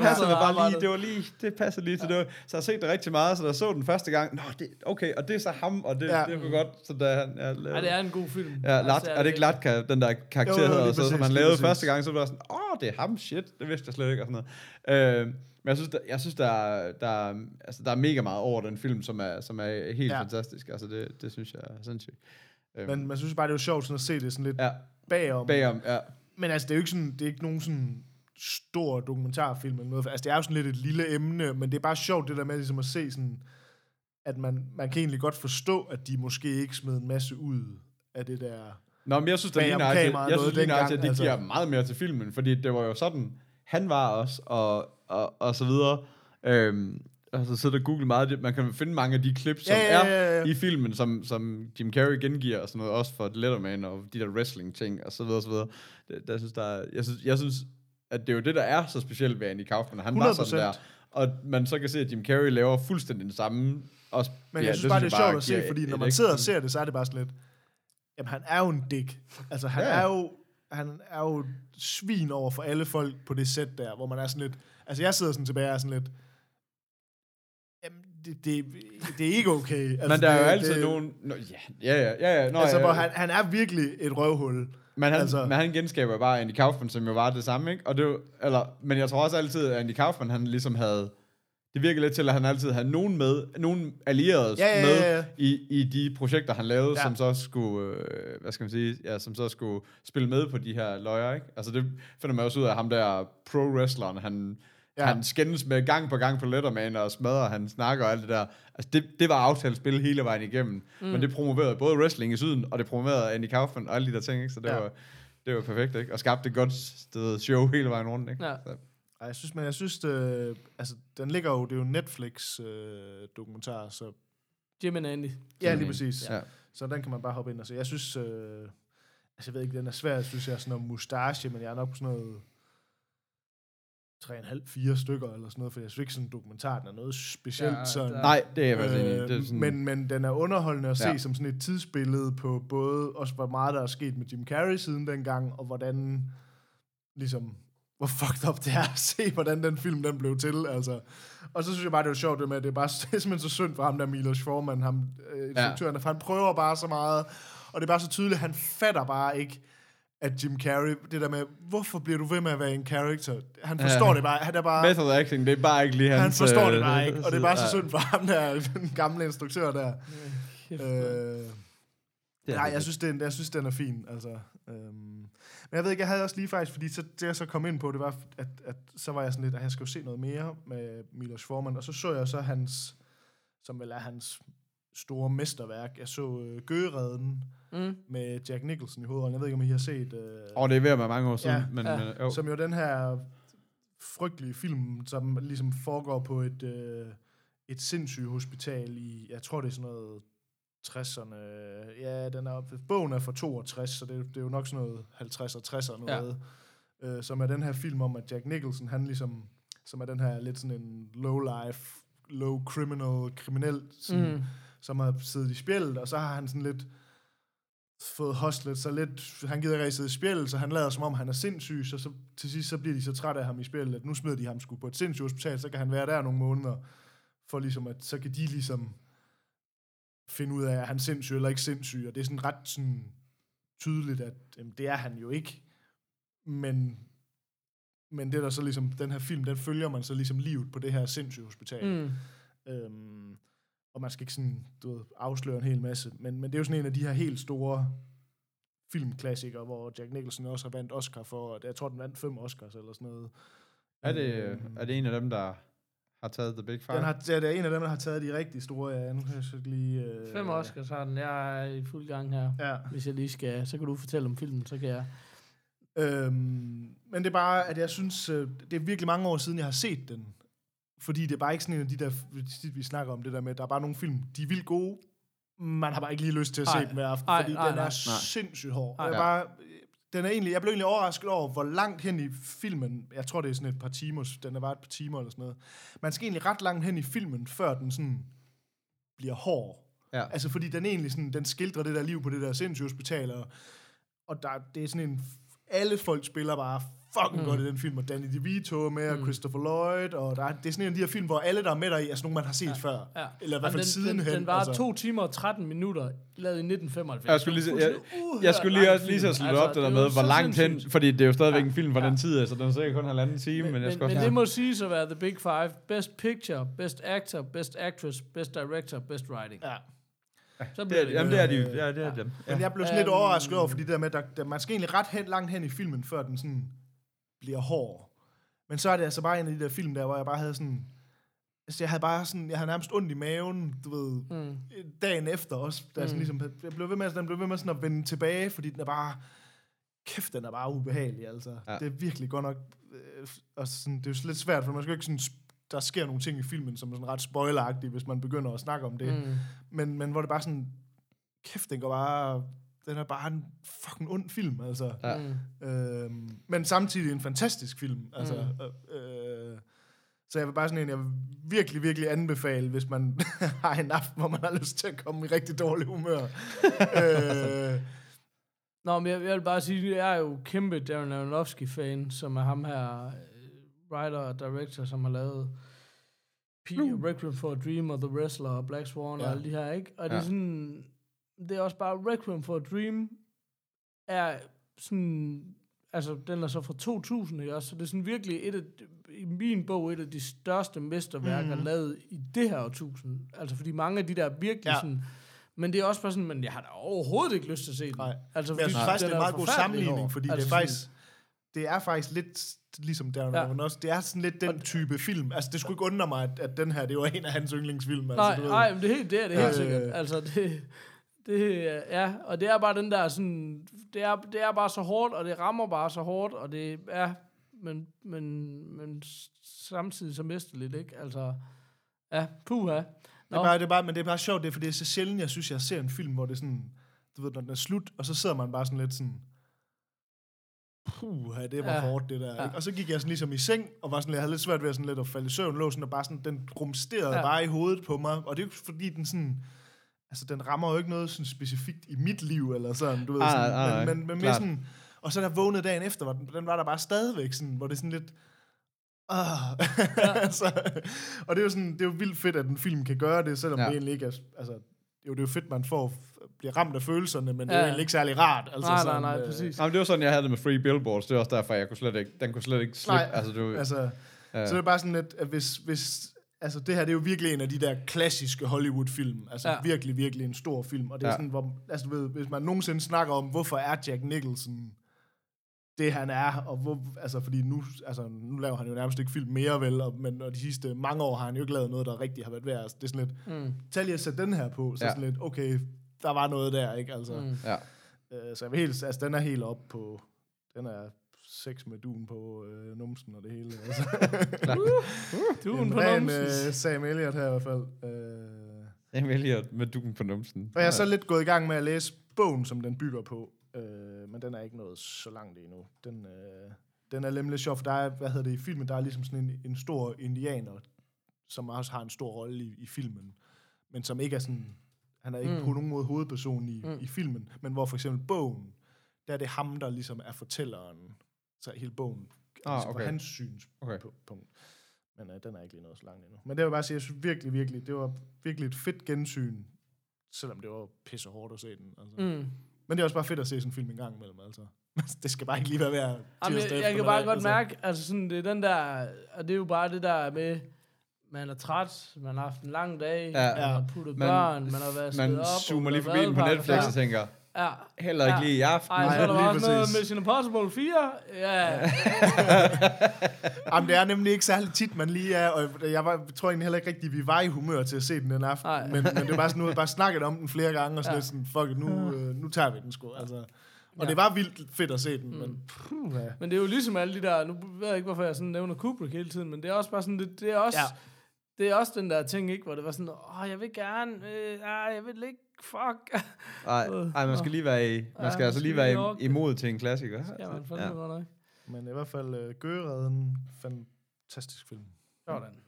bare lige. Det var lige, det passede lige til det. Var, så jeg har set det rigtig meget, så da jeg så den første gang, nå, det, okay, og det er så ham, og det, Ja. ja. det var godt. Så da han, ja, Ja, det er en god film. Ja, Lat, Altså, er det ikke Latka, den der karakter Jo, jo, hedder, så, som lige lavede første gang, så var jeg sådan, åh, det er ham, shit, det vidste jeg slet ikke, og sådan noget. Øh, men jeg synes, der, jeg synes der, er, der, er- altså, der er mega meget over den film, som er, som er helt Ja. fantastisk. Altså, det, det synes jeg er sindssygt. Øh, Men man synes bare, det er jo sjovt sådan at se det sådan lidt ja, bagom. bagom, ja. Men altså, det er jo ikke sådan, det er ikke nogen sådan stor dokumentarfilm eller noget. Altså, det er jo sådan lidt et lille emne, men det er bare sjovt det der med ligesom at se sådan, at man, man kan egentlig godt forstå, at de måske ikke smed en masse ud af det der... Nå, men jeg synes, om nøjagtigt, kameraet jeg noget synes nøjagtigt, at det altså. giver meget mere til filmen, fordi det var jo sådan, han var også, og, og, og så videre. Øhm, altså, så der Google meget, det- man kan finde mange af de clips, som Ja, ja, ja, er ja, ja. i filmen, som, som Jim Carrey gengiver, og sådan noget, også for Letterman, og de der wrestling-ting, og så videre, og så videre. Det, der synes, der er, jeg, synes, jeg synes, at det er jo det, der er så specielt ved Andy Kaufman. Han var sådan 100%. der, og man så kan se, at Jim Carrey laver fuldstændig det samme. Også, Men jeg synes bare, det er sjovt at se, fordi når man sidder og ser det, så er det bare sådan lidt... Jamen, han er jo en dick. Altså, han Ja. er jo... Han er jo svin over for alle folk på det sæt der, hvor man er sådan lidt... Altså, jeg sidder sådan tilbage og er sådan lidt... Jamen, det, det, det er ikke okay. Altså, Men der er jo det, altid det, nogen... Nå, ja, ja, ja, ja, ja. Nå, Altså, ja, hvor han, han er virkelig et røvhul. Men han, Altså- men han genskaber bare Andy Kaufman, som jo var det samme, ikke? Og det, eller, men jeg tror også altid, at Andy Kaufman, han ligesom havde... Det virker lidt til, at han altid havde nogen med, nogen allierede Ja, ja, med ja, ja. I, i de projekter, han lavede, Ja. som så skulle, øh, hvad skal man sige, ja, som så skulle spille med på de her løjer, ikke? Altså det finder man også ud af ham der pro-wrestleren, han, Ja. han skændes med gang på gang på Letterman og smadrer, han snakker og alt det der. Altså det, det var aftalespil hele vejen igennem. Mm. Men det promoverede både wrestling i syden, og det promoverede Andy Kaufman og alle de der ting, ikke? Så det, ja. var, det var perfekt, ikke? Og skabte et godt sted show hele vejen rundt, ikke? Ja. Så, Ej, jeg synes, men jeg synes, det, altså, den ligger jo, det er jo Netflix øh, dokumentar, så Jim and Andy. ja, lige præcis. ja. Så den kan man bare hoppe ind og se. Jeg synes, øh, altså jeg ved ikke, den er svær, jeg synes, jeg er sådan noget mustache, men jeg er nok på sådan noget 3,5-4 stykker eller sådan noget, for jeg synes ikke sådan en dokumentar, den er noget specielt Ja, sådan. Nej, det er jeg faktisk enig i. Det er Øh, sådan, men, men den er underholdende at se Ja. som sådan et tidsbillede på både, også hvor meget der er sket med Jim Carrey siden dengang, og hvordan, ligesom, hvor fucked up det er at se, hvordan den film den blev til, altså. Og så synes jeg bare, det er jo sjovt det med, at det er, bare, det er simpelthen så synd for ham der, Milos Forman, ham, øh, instruktøren, ja. for han prøver bare så meget, og det er bare så tydeligt, han fatter bare ikke, at Jim Carrey, det der med, hvorfor bliver du ved med at være en character? Han forstår Ja. det bare, han er bare... Method acting, det er bare ikke lige hans... Han forstår det øh, bare ikke, og det er bare så ja. synd for ham der, den gamle instruktør der. Kæft, Øh, Det nej, jeg synes, den, jeg synes, den er fin. Altså, øhm. Men jeg ved ikke, jeg havde også lige faktisk, fordi så, det jeg så kom ind på, det var, at, at så var jeg sådan lidt, at jeg skal jo se noget mere med Milos Forman, og så så jeg så hans, som vel er hans store mesterværk. Jeg så øh, Gøgeredden Mm. med Jack Nicholson i hovedrollen. Jeg ved ikke, om I har set... Øh, Og det er ved at være mange år siden, Ja. men, Ja. men jo. som jo den her frygtelige film, som ligesom foregår på et, øh, et sindssygt hospital i, jeg tror det er sådan noget 60'erne. Ja, den er, bogen er fra 62, så det, det er jo nok sådan noget 50'er, 60'er noget. Ja. Øh, som er den her film om, at Jack Nicholson, han ligesom, som er den her lidt sådan en low life, low criminal, kriminel, sådan, Mm. som har siddet i spjældet, og så har han sådan lidt fået hostlet så lidt, han gider ikke sidde i spjældet, så han lader som om, han er sindssyg, så, så til sidst så bliver de så trætte af ham i spjældet, at nu smider de ham sgu på et sindssygt hospital, så kan han være der nogle måneder, for ligesom at, så kan de ligesom finde ud af, at han er sindssyg eller ikke sindssyg, og det er sådan ret sådan tydeligt, at jamen, det er han jo ikke, men men det er der så ligesom, den her film, den følger man så ligesom livet på det her sindssyge hospital. Mm. Øhm, og man skal ikke sådan, du ved, afsløre en hel masse, men, men det er jo sådan en af de her helt store filmklassikere, hvor Jack Nicholson også har vandt Oscar for, jeg tror, den vandt fem Oscars eller sådan noget. Er det, Øhm, er det en af dem, der har taget The Big Five? den har, ja, det er en af dem, der har taget de rigtig store, ja. Nu kan jeg så lige... Øh, Fem Oscars har den. Jeg er i fuld gang her. Ja. Hvis jeg lige skal, så kan du fortælle om filmen, så kan jeg. Øhm, men det er bare, at jeg synes, øh, det er virkelig mange år siden, jeg har set den. Fordi det er bare ikke sådan en af de der, vi snakker om det der med, der er bare nogle film, de er vildt gode, man har bare ikke lige lyst til at se Ej. dem hver aften, Ej, fordi nej, den er nej. sindssygt hård. Ej. Jeg, er bare, den er egentlig, jeg blev egentlig overrasket over, hvor langt hen i filmen, jeg tror det er sådan et par timer, den er bare et par timer eller sådan noget. Man skal egentlig ret langt hen i filmen, før den sådan bliver hård. Ja. Altså fordi den egentlig sådan, den skildrer det der liv på det der sindssygehospital, og, og der, det er sådan en, alle folk spiller bare fucking mm. godt i den film, og Danny DeVito er med, og Mm. Christopher Lloyd, og der, er- det er sådan en af de her film, hvor alle, der er med der i, er sådan nogle, man har set ja. før. Ja. Eller i hvert fald den, sidenhen. Den, den var altså. to timer og 13 minutter, lavet i 1995. Jeg skulle lige, jeg, jeg skulle lige også lige så slå film. op det der er med, hvor så langt hen, fordi det er jo stadigvæk Ja. en film fra Ja. den tid, så den er sikkert kun en halvanden time, men, Men, jeg skal men, også men have- det må siges at være The Big Five. Best Picture, Best Actor, Best Actress, Best Director, Best Writing. Ja. Så det bliver er, det. jamen, det er de, ja, det er dem. Men jeg blev sådan lidt Øhm. overrasket over, fordi det der med, der, der, man skal egentlig ret hen, langt hen i filmen, før den sådan bliver hård. Men så er det altså bare en af de der film der, hvor jeg bare havde sådan... Altså, jeg havde bare sådan... Jeg havde nærmest ondt i maven, du ved, Mm. dagen efter også. Der mm. sådan ligesom, jeg blev ved med, den blev ved med sådan at vende tilbage, fordi den er bare... Kæft, den er bare ubehagelig, altså. Ja. Det er virkelig godt nok... Øh, og sådan, det er jo lidt svært, for man skal jo ikke sådan... Der sker nogle ting i filmen, som er sådan ret spoileragtige, hvis man begynder at snakke om det. Mm. Men, men hvor det bare sådan... Kæft, den går bare... Den er bare en fucking ond film, altså. Ja. Øhm, men samtidig en fantastisk film. Altså, Mm. øh, øh, så jeg vil bare sådan en, jeg vil virkelig, virkelig anbefale, hvis man har en aften, hvor man har lyst til at komme i rigtig dårlig humør. øh, Nå, men jeg, jeg vil bare sige, at jeg er jo kæmpe Darren Aronofsky-fan, som er ham her, øh, writer og director, som har lavet P, Requiem for a Dream og The Wrestler og Black Swan ja. Ja. og alle de her, ikke? Og det er Ja. sådan, det er også bare, Requiem for a Dream er sådan, altså den er så fra 2000, ikke også? Så det er sådan virkelig et af, i min bog, et af de største mesterværker mm. lavet i det her årtusind. Altså fordi mange af de der er virkelig ja. Sådan, men det er også bare sådan, men jeg har da overhovedet ikke lyst til at se den. Nej. Altså, men jeg synes fordi faktisk, det er en meget god sammenligning, fordi altså, det er faktisk... Det er faktisk lidt ligesom Darren Ja. ja. Aronofsky. Det er sådan lidt den type film. Altså, det skulle ikke undre mig, at, at den her, det var en af hans yndlingsfilm. Nej, altså, ved. nej, men det er, helt, det er det helt Øh. sikkert. Altså, det, det, ja, og det er bare den der sådan, det er, det er bare så hårdt, og det rammer bare så hårdt, og det er, men, men, men samtidig så mesterligt, ikke? Altså, ja, puha. Det er bare, det er bare, men det er bare sjovt, det er, fordi det er så sjældent, jeg synes, jeg ser en film, hvor det er sådan, du ved, når den er slut, og så sidder man bare sådan lidt sådan, puh, det var Ja. ja. hårdt, det der. Ja. Ja. Ikke? Og så gik jeg sådan ligesom i seng, og var sådan, jeg havde lidt svært ved at, sådan lidt at falde i søvn, lå sådan, og bare sådan, den rumsterede Ja. ja. bare i hovedet på mig, og det er jo fordi, den sådan, altså den rammer jo ikke noget sådan specifikt i mit liv, eller sådan, du ved, Ah, sådan, ah, men, men, men mere sådan, og så da jeg vågnede dagen efter, var den, den var der bare stadigvæk sådan, hvor det er sådan lidt, Ah. altså, og det er jo sådan, det er jo vildt fedt, at en film kan gøre det, selvom Ja. ja. det egentlig ikke er, altså, jo, det er jo fedt, man får, bliver ramt af følelserne, men det er Ja. jo egentlig ikke særlig rart. Altså, Nej, nej, sådan, nej, øh, præcis. Jamen, det var sådan, jeg havde det med Free Billboards. Det er også derfor, jeg kunne slet ikke, den kunne slet ikke slippe. Nej, altså, det var, Altså, ja. så det er bare sådan lidt, at hvis, hvis altså det her, det er jo virkelig en af de der klassiske Hollywood-film. Altså Ja. virkelig, virkelig en stor film. Og det er Ja. sådan, hvor, altså du ved, hvis man nogensinde snakker om, hvorfor er Jack Nicholson det han er, og hvor, altså fordi nu, altså, nu laver han jo nærmest ikke film mere, vel, og, men og de sidste mange år har han jo ikke lavet noget, der rigtig har været værd. Altså, det er sådan lidt, Mm. tag lige at sætte den her på, så Ja. sådan lidt, okay, der var noget der, ikke? Altså, mm. ja. øh, så jeg vil helt, altså den er helt op på, den er sex med duen på øh, numsen og det hele. Altså. Du er en på ren numsen. øh, Sam Elliott her i hvert fald. Øh. Jeg vælger med dukken på numsen. Og jeg er så lidt gået i gang med at læse bogen, som den bygger på. Øh, men den er ikke nået så langt endnu. Den, øh, den er nemlig sjov, for der er, hvad hedder det, i filmen, der er ligesom sådan en, en stor indianer, som også har en stor rolle i, i filmen, men som ikke er sådan, han er ikke Mm. på nogen måde hovedperson i, mm. i filmen, men hvor for eksempel bogen, der er det ham, der ligesom er fortælleren, så hele bogen, Ah, altså okay. på hans synspunkt. Okay. Men øh, den er ikke lige nået så langt endnu. Men det vil jeg bare sige, jeg synes virkelig, virkelig, det var virkelig et fedt gensyn, selvom det var pisse hårdt at se den. Altså. Mm. Men det er også bare fedt at se sådan en film en gang imellem, altså. det skal bare ikke lige være hver Jamen, tirsdag jeg, jeg kan bare godt altså. mærke, altså sådan, det er den der, og det er jo bare det der med, man er træt, man har haft en lang dag, Ja. man har puttet Man- børn, man har været Man op, zoomer og lige forbi den på Netflix og tænker, Ja. heller ikke Ja. lige i aften. Ej, så Nej, er der lige også noget præcis. Mission Impossible 4. Ja, Jamen, det er nemlig ikke særlig tit, man lige er, og jeg var, tror egentlig heller ikke rigtigt, vi var i humør til at se den den aften, Nej. men, men det var bare sådan, jeg bare snakket om den flere gange, og sådan Ja. lidt sådan, fuck it, nu, øh, nu tager vi den sgu, altså. Og ja. det var vildt fedt at se den, mm. men puh, ja. men det er jo ligesom alle de der, nu ved jeg ikke, hvorfor jeg sådan nævner Kubrick hele tiden, men det er også bare sådan, det, det er også, Ja. Det er også den der ting, ikke, hvor det var sådan, åh, jeg vil gerne, øh, ej, jeg vil ikke, fuck. Nej, ej, man skal lige være i, man Ja, skal man altså skal lige være i- imod til en klassiker. Ja, man fandme Ja. godt nok. Men i hvert fald, øh, Gøgeredden, fantastisk film. Sådan.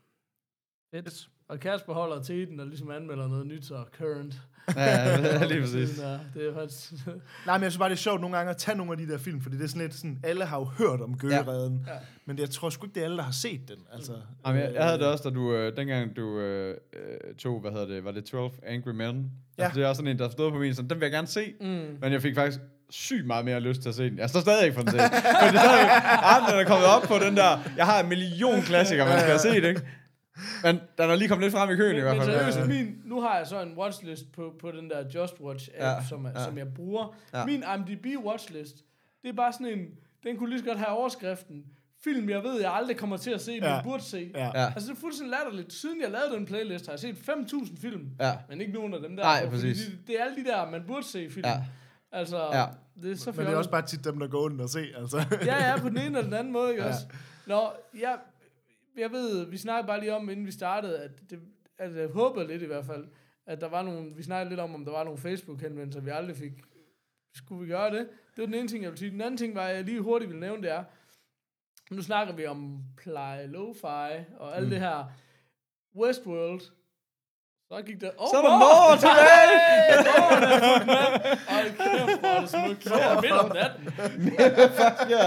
Fedt. Og Kasper holder til den og ligesom anmelder noget nyt, så current. Ja, lige præcis. Ja, det er faktisk... Nej, men jeg synes bare, det er sjovt nogle gange at tage nogle af de der film, fordi det er sådan lidt sådan, alle har jo hørt om Gøgeredden, Ja. ja. men jeg tror sgu ikke, det er alle, der har set den. Altså, Jamen, jeg, jeg havde det øh, også, da du, øh, dengang du øh, øh, tog, hvad hedder det, var det 12 Angry Men? Ja. Altså, det er også sådan en, der stod på min, sådan, den vil jeg gerne se, Mm. men jeg fik faktisk sygt meget mere lyst til at se den. Jeg står stadig ikke for den set. Men det er stadig, ah, den er kommet op på den der, jeg har en million klassikere, man skal have set, ikke? Men den er lige kommet lidt frem i køen i Men, hvert men fald. seriøst, min, nu har jeg så en watchlist på, på den der Just Watch app, Ja, ja, som, jeg, ja. som jeg bruger. Ja. Ja. Min IMDb watchlist, det er bare sådan en, den kunne lige så godt have overskriften, film jeg ved, jeg aldrig kommer til at se, men Ja. ja. burde se. Ja. Ja. Altså det er fuldstændig latterligt. Siden jeg lavede den playlist, har jeg set 5.000 film, Ja. men ikke nogen af dem der. Nej, præcis. Det, det er alle de der, man burde se film. Ja. Altså, Ja. ja. det er så Men det er også bare tit dem, der går under og se, altså. ja, ja, på den ene eller den anden måde, ikke Ja. ja. også? Nå, jeg, jeg ved, vi snakkede bare lige om, inden vi startede, at, det, at jeg håbede lidt i hvert fald, at der var nogle, vi snakkede lidt om, om der var nogle Facebook-henvendelser, vi aldrig fik. Skulle vi gøre det? Det var den ene ting, jeg ville sige. Den anden ting, var, jeg lige hurtigt ville nævne, det er, nu snakker vi om pleje, lo-fi og alt mm. det her. Westworld. Så gik der... Oh, Så er der Norge tilbage! Hold kæft, hvor er det smukt. Så er midt om natten. ja,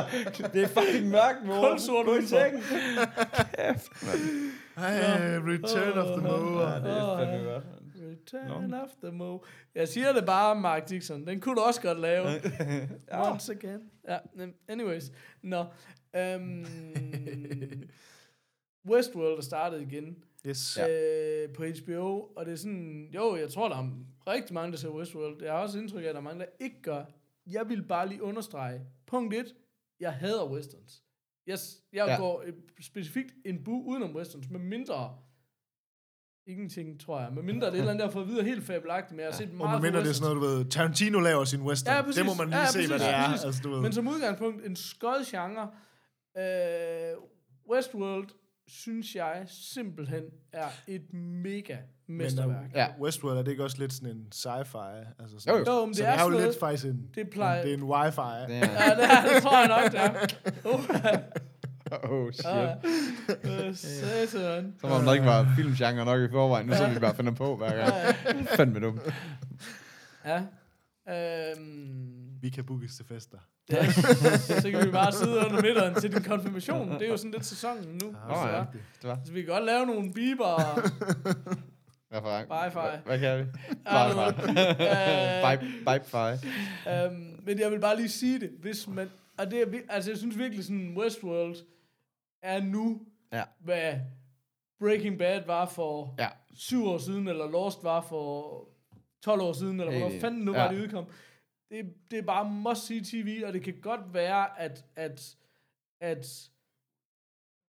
det er fucking mørkt, mor. Kun sort Gå i sengen. Kæft, mand. Hey, Return of the Mower. Det er fandme godt. Return of the Mo. Jeg siger det bare, Mark Dixon. Den kunne du også godt lave. Once again. Ja, anyways. Nå. Um, Westworld er startet igen Yes. ja. øh, på HBO, og det er sådan, jo, jeg tror, der er rigtig mange, der ser Westworld. Jeg har også indtryk af, at der er mange, der ikke gør. Jeg vil bare lige understrege. Punkt 1. Jeg hader westerns. Jeg, jeg Ja. går øh, specifikt en bu udenom westerns, med mindre ingenting, tror jeg. Med mindre det er et eller andet, har fået videre helt fabelagtigt, men jeg har set Og meget med mindre det er sådan noget, du ved, Tarantino laver sin western. Ja, præcis. det må man lige Ja, se, hvad præcis, det er. præcis. Altså, du ved. Men som udgangspunkt, en skød genre. Øh, Westworld, synes jeg simpelthen er et mega mesterværk. Men, Ja. uh, Westworld, er det ikke også lidt sådan en sci-fi? Altså Jo, sådan, jo. Jo, men så det det er er jo lidt faktisk en, det plejer- det er en wifi. Ja. Ja, det, er, det tror jeg nok, det er. Uh, Oh, shit. ja. Øh, Satan. Som om der ikke var filmgenre nok i forvejen. Nu så vi bare finder på hver gang. Fandme dumt. Ja. Øhm, Vi kan bookes til fester. ja, så kan vi bare sidde under midteren til din konfirmation. Det er jo sådan lidt sæsonen nu. Hvis det ja. Det var. Så vi kan godt lave nogle biber og... Hvad for Wi-Fi. Hvad, hvad kan vi? Ja, Wi-Fi. øh, Bipe- Bipe-fi. Um, men jeg vil bare lige sige det, hvis man, og det er, altså jeg synes virkelig sådan, Westworld er nu, Ja. hvad Breaking Bad var for Ja. syv år siden, eller Lost var for 12 år siden, eller hvornår fanden nu Ja. var det udkom. Det, det er bare must see TV, og det kan godt være, at, at, at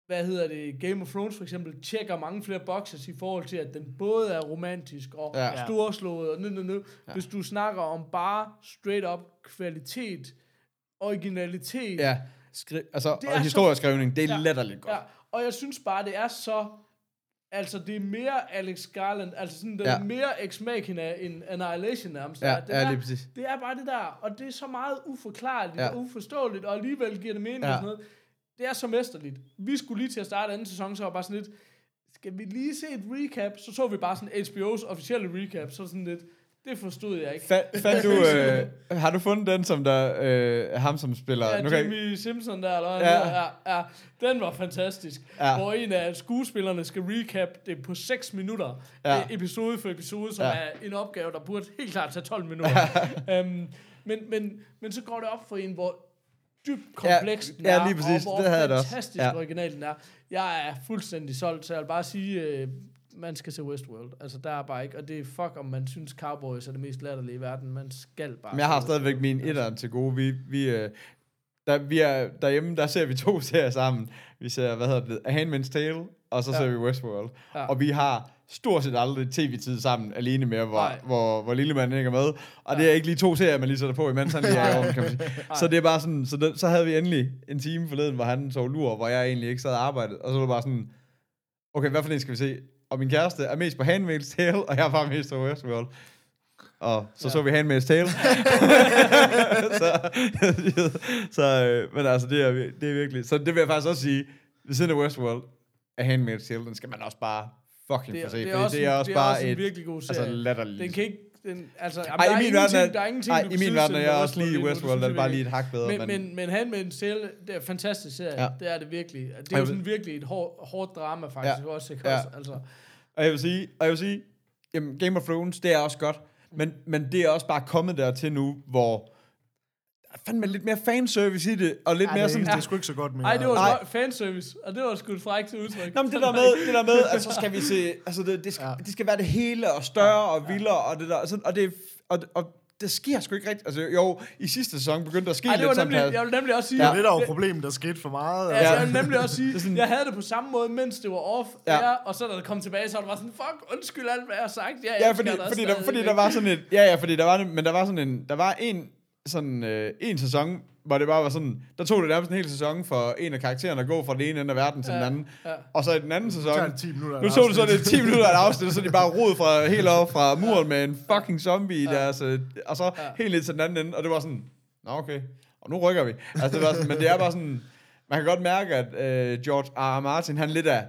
hvad hedder det, Game of Thrones for eksempel, tjekker mange flere boxes i forhold til, at den både er romantisk og Ja. storslået og nø, nø, nø. Ja. Hvis du snakker om bare straight up kvalitet, originalitet. Ja. Skri- altså, Det og så- historieskrivning, det er Ja. latterligt godt. ja. Og jeg synes bare, det er så... Altså, det er mere Alex Garland, altså sådan, det Ja. er mere Ex Machina end Annihilation nærmest. Ja, det ja, er, lige præcis. Det er bare det der, og det er så meget uforklarligt ja. og uforståeligt, og alligevel giver det mening Ja. og sådan noget. Det er så mesterligt. Vi skulle lige til at starte anden sæson, så var bare sådan lidt, skal vi lige se et recap? Så så vi bare sådan HBO's officielle recap, så sådan lidt, det forstod jeg ikke. Fa- fandt du, øh, har du fundet den, som der, øh, ham som spiller... Ja, nu kan Jimmy Simpson der, eller hvad Ja. ja. ja, ja, den var fantastisk. Ja. Ja. Hvor en af skuespillerne skal recap det på 6 minutter, Ja. ja. episode for episode, som Ja. ja. er en opgave, der burde helt klart tage 12 minutter. um, men, men, men så går det op for en, hvor dybt kompleks den ja, lige præcis. og hvor Det havde jeg det også. fantastisk Ja. original den er. Jeg er fuldstændig solgt, så jeg vil bare sige, øh, man skal se Westworld. Altså, der er bare ikke, og det er fuck, om man synes Cowboys er det mest latterlige i verden. Man skal bare Men jeg har stadigvæk min etter til gode. Vi, vi, øh, der, vi er, derhjemme, der ser vi to serier sammen. Vi ser, hvad hedder det, A Handmaid's Tale, og så Ja. ser vi Westworld. Ja. Og vi har stort set aldrig tv-tid sammen alene med, hvor, Nej. hvor, hvor Lillemanden ikke er med. Og det er ikke lige to serier, man lige sætter på, imens han lige er i kan man sige. Så det er bare sådan, så, det, så havde vi endelig en time forleden, hvor han sov lur, hvor jeg egentlig ikke sad og arbejdede. Og så var det bare sådan, okay, hvad for en skal vi se? Og min kæreste er mest på Handmaid's Tale, og jeg er bare mest på Westworld. Og så ja. så vi Handmaid's Tale. så, så øh, men altså, det er, det er virkelig... Så det vil jeg faktisk også sige, ved siden af Westworld, er Handmaid's Tale, den skal man også bare fucking Det, få er, se, det, er fordi også, det er også det er bare også en et... virkelig god Altså serie. latterligt. den kan ikke... Den, altså, jamen, Ej, der, i er min ingenting, verden er, der er ingenting, ej, du i min verden er jeg også lige Westworld, Westworld, det er bare lige et hak bedre. jeg virkelig. Men, men Handmaid's Tale, det er en fantastisk serie. Ja. Det er det virkelig. Det er jo sådan virkelig et hårdt, hårdt drama, faktisk. Ja. Også, ikke Ja. også? Altså, Og jeg vil sige, og jeg vil sige jamen, Game of Thrones, det er også godt, men, men det er også bare kommet dertil nu, hvor fandme lidt mere fanservice i det, og lidt Ja, mere det, sådan... det er sgu ikke så godt mere. ej, det var Nej. fanservice, og det var sgu et frækt udtryk. Nå, men det der med, det der med, at så skal vi se, altså det, det, skal, Ja. det skal være det hele, og større, og vildere, og det der, og, sådan, og det, og, og det sker sgu ikke rigtigt. Altså jo, i sidste sæson begyndte der at ske Ej, det var lidt sådan nemlig, her. jeg vil nemlig også sige... Det er det, der var problemet, der skete for meget. Ja, Altså. jeg vil nemlig også sige, sådan- jeg havde det på samme måde, mens det var off Ja. ja. og så da det kom tilbage, så var det bare sådan, fuck, undskyld alt, hvad jeg har sagt. Jeg Ja, fordi, fordi, der, fordi der var sådan et, ja, ja, fordi der var, men der var sådan en, der var en, sådan øh, en sæson, hvor det bare var sådan, der tog det nærmest en hel sæson for en af karaktererne at gå fra den ene ende af verden til Ja, den anden. ja. Og så i den anden sæson, det 10 minutter af nu et så du så det 10 minutter af et afsnit, så de bare rod fra helt op fra muren med en fucking zombie i deres, øh, og så Ja. helt ned til den anden ende, og det var sådan, nå okay, og nu rykker vi. Altså det var sådan, men det er bare sådan, man kan godt mærke, at øh, George R. R. Martin, han lidt er,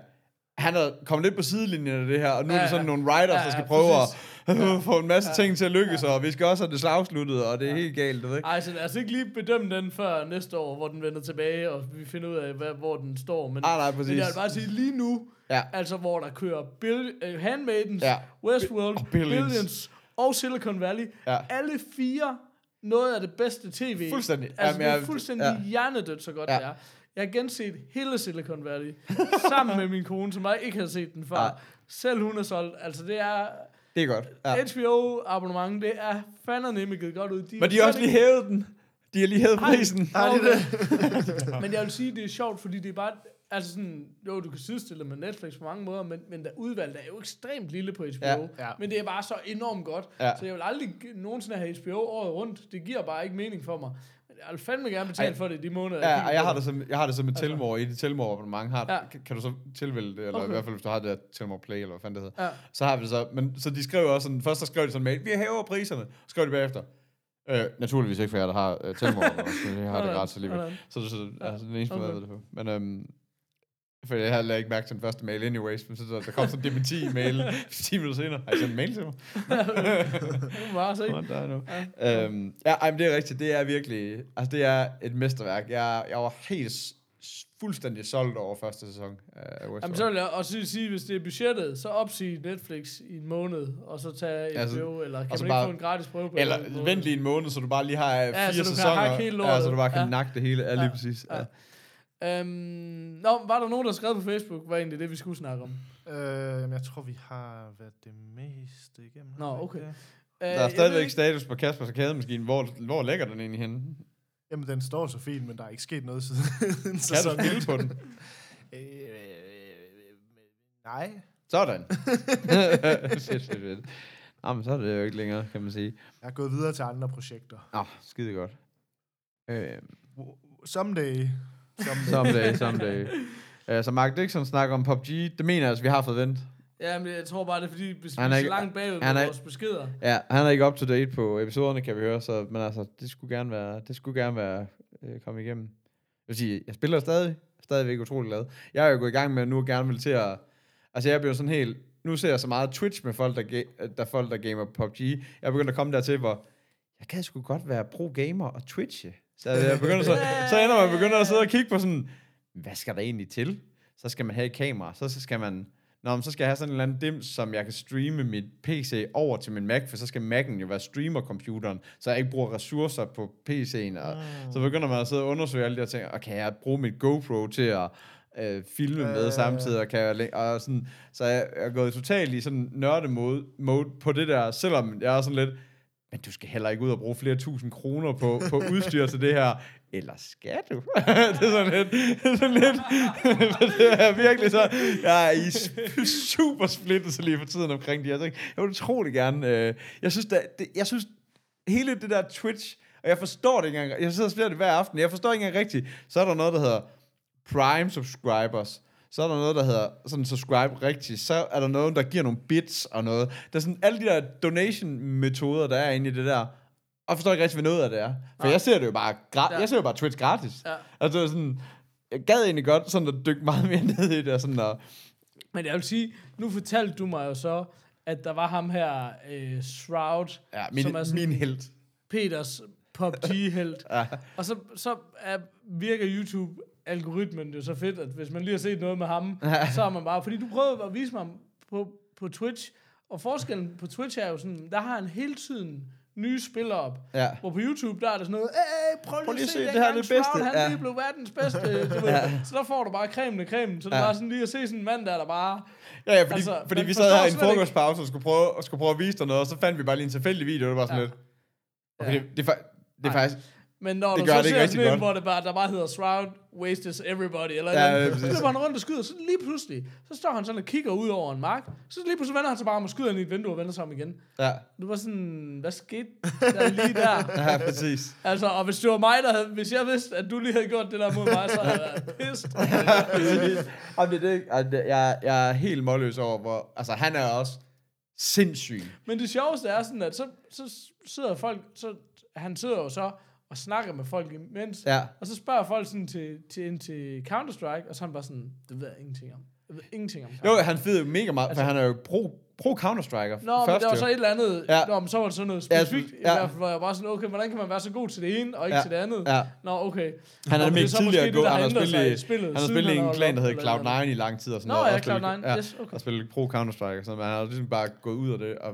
han er kommet lidt på sidelinjen af det her, og nu ja, er Ja, det sådan ja. nogle writers, Ja, der skal ja, prøve præcis. at få en masse ting til at lykkes, og vi skal også have det slagsluttet, og det er helt galt, du ved ikke? Ej, så lad os ikke lige bedømme den før næste år, hvor den vender tilbage, og vi finder ud af, hvad, hvor den står. Men, Ah, nej, præcis. men jeg vil bare sige, lige nu, Ja. altså hvor der kører Bill, uh, Handmaidens, Ja. ja. Westworld, Og Billions. Billions. og Silicon Valley, Ja. alle fire noget af det bedste tv. Fuldstændig. Altså, Jamen, det er jeg- fuldstændig ja. ja. hjernedødt, så godt Ja. ja. det er. Jeg har genset hele Silicon Valley, sammen med min kone, som jeg ikke havde set den før. Ja. Ja. Selv hun er solgt. Altså, det er... Det er godt. Ja. HBO-abonnement, det er fandme givet godt ud. Men de har også lige hævet den. De har lige hævet Ej. prisen. Nej, det det. Men jeg vil sige, det er sjovt, fordi det er bare... Altså sådan, jo, du kan sidestille med Netflix på mange måder, men, men der udvalget er jo ekstremt lille på HBO. Ja. Ja. Men det er bare så enormt godt. Ja. Så jeg vil aldrig nogensinde have HBO året rundt. Det giver bare ikke mening for mig. Jeg vil fandme gerne betale Ej. for det i de måneder. Ja, og jeg har det som, jeg har det som et Telmore. I det Telmore abonnement har, Ja. kan, kan du så tilvælge det, eller okay. i hvert fald hvis du har det der Telmore Play, eller hvad fanden det hedder. Ja. Så har vi det så, men så de skrev også sådan, først så skrev de sådan mail, vi hæver priserne, så skrev de bagefter. Øh, naturligvis ikke for jer, der har uh, Telmore, også, jeg har det gratis alligevel. Så, så, så altså, den eneste måde, okay. jeg det på. Men øhm, for jeg havde ikke mærke til den første mail anyways, men så, så der kom sådan en dementi-mail 10 minutter senere. Har I sendt en mail til mig? Bare se. Ja. Øhm, ja, ej, men det er rigtigt. Det er virkelig... Altså, det er et mesterværk. Jeg, jeg var helt fuldstændig solgt over første sæson af Westworld. Jamen, så vil jeg også sige, hvis det er budgettet, så opsige Netflix i en måned, og så tage HBO, Altså, eller kan og så man ikke bare- få en gratis prøve på Eller en vent lige en måned, så du bare lige har ja, Ja, fire så sæsoner. ja, så du bare kan Ja. nakke det hele. Ja, lige præcis. Ja. Ja. Øhm, nå, var der nogen, der skrev på Facebook, hvad er egentlig det, vi skulle snakke om? Øh, jamen, jeg tror, vi har været det meste igennem. Nå, okay. det? Der Øh, er stadigvæk ved ikke- status på Kaspers Arkademaskine. Hvor, hvor ligger den egentlig henne? Jamen, den står så fint, men der er ikke sket noget siden Kan du sæsonen. spille på den? Øh, nej. Sådan. fedt, fedt, fedt. Nå, men så er det jo ikke længere, kan man sige. Jeg er gået videre til andre projekter. Åh, oh, skide godt. Øh, Someday. Someday. someday. Uh, så Mark Dixon snakker om PUBG. Det mener jeg altså, vi har fået vendt. Ja, men jeg tror bare, det er fordi, vi er så ikke- langt bagud med er- vores beskeder. Ja, han er ikke up to date på episoderne, kan vi høre, så, men altså, det skulle gerne være, det skulle gerne være øh, kommet igennem. Jeg vil sige, jeg spiller stadig, stadigvæk utrolig glad. Jeg er jo gået i gang med nu gerne vil til at, altså jeg bliver sådan helt, nu ser jeg så meget Twitch med folk, der, ga- der er folk, der gamer PUBG. Jeg er begyndt at komme dertil, hvor jeg kan sgu godt være pro-gamer og twitche. Så jeg begynder så, så ender man begynder at sidde og kigge på sådan, hvad skal der egentlig til? Så skal man have et kamera, så skal man Nå, men så skal jeg have sådan en eller anden dims, som jeg kan streame mit PC over til min Mac, for så skal Mac'en jo være streamer-computeren, så jeg ikke bruger ressourcer på PC'en. Og Ah. Så begynder man at sidde og undersøge alle de her ting, og kan jeg bruge mit GoPro til at øh, filme med Ja. samtidig, og kan jeg, og sådan, så jeg er gået totalt i sådan nørde-mode mode på det der, selvom jeg er sådan lidt, men du skal heller ikke ud og bruge flere tusind kroner på, på udstyr til det her. Eller skal du? det er sådan lidt... Det er sådan lidt det er virkelig så... Jeg er i super splittelse lige for tiden omkring de her ting. Jeg vil utrolig gerne... Øh, jeg synes, der, det, jeg synes, hele det der Twitch... Og jeg forstår det ikke engang. Jeg sidder og spiller det hver aften. Jeg forstår ikke engang rigtigt. Så er der noget, der hedder Prime subscribers. Så er der noget, der hedder sådan subscribe rigtigt. Så er der noget, der giver nogle bits og noget. Der er sådan alle de der donation-metoder, der er inde i det der. Og forstår ikke rigtig, hvad noget af det er. For Nej. jeg ser det jo bare, gra- Ja. jeg ser jo bare Twitch gratis. Ja. Altså sådan, jeg gad egentlig godt sådan at dykke meget mere ned i det. Og sådan og, Men jeg vil sige, nu fortalte du mig jo så, at der var ham her, øh, Shroud, ja, min, som er sådan min held. Peters PUBG-helt. Ja. Og så, så er, virker YouTube-algoritmen jo så fedt, at hvis man lige har set noget med ham, så er man bare... Fordi du prøvede at vise mig på, på Twitch, og forskellen på Twitch er jo sådan, der har han hele tiden nye spillere op. Ja. Hvor på YouTube, der er der sådan noget, Æh, prøv lige, lige at se, det her er det bedste." Shroud, han Ja. lige blev verdens bedste. Du ved. Så der får du bare cremen af cremen. Så det er Ja. bare sådan lige at se sådan en mand, der er der bare... Ja, ja, fordi, Altså, fordi vi sad her i en frokostpause og skulle prøve, og skulle prøve at vise dig noget, og så fandt vi bare lige en tilfældig video, og det var sådan Ja. lidt... Okay, Ja. det, det, er, det er faktisk... Men når Det du så det ser sådan en, hvor det bare, der bare hedder Shroud wastes everybody, eller Ja, ja, præcis. så løber han rundt og skyder, så lige pludselig, så står han sådan og kigger ud over en mark, så lige pludselig vender han sig bare om og skyder ind i et vindue og vender sig om igen. Ja, Du var sådan, hvad skete der lige der? ja præcis. Altså, og hvis det var mig, der havde, hvis jeg vidste, at du lige havde gjort det der mod mig, så havde jeg været pissed. Jamen, det, det, jeg, jeg er helt målløs over, hvor... Altså, han er også sindssyg. Men det sjoveste er sådan, at så, så sidder folk, så, han sidder jo så og snakker med folk imens, Ja. og så spørger folk sådan til, til, ind til Counter-Strike, og så er han bare sådan, det ved jeg ingenting om. Jeg ved ingenting om Jo, han fed jo mega meget, altså, for han er jo pro, pro Counter-Striker. Nå, men der var så et eller andet, Ja. ja. Nå, men så var det sådan noget Ja, specifikt, ja. ja, i hvert fald, hvor jeg bare sådan, okay, hvordan kan man være så god til det ene, og ikke Ja. til det andet? Ja. Nå, okay. Han Nå, er så tidligere god. Han har spillet, i spillet, han har spillet i en klan, der hedder eller Cloud9 i lang tid og sådan Nå, noget. ja, og spillet- Cloud9, yes, okay. Og spillet pro Counter-Strike og sådan noget, men han har ligesom bare gået ud af det, og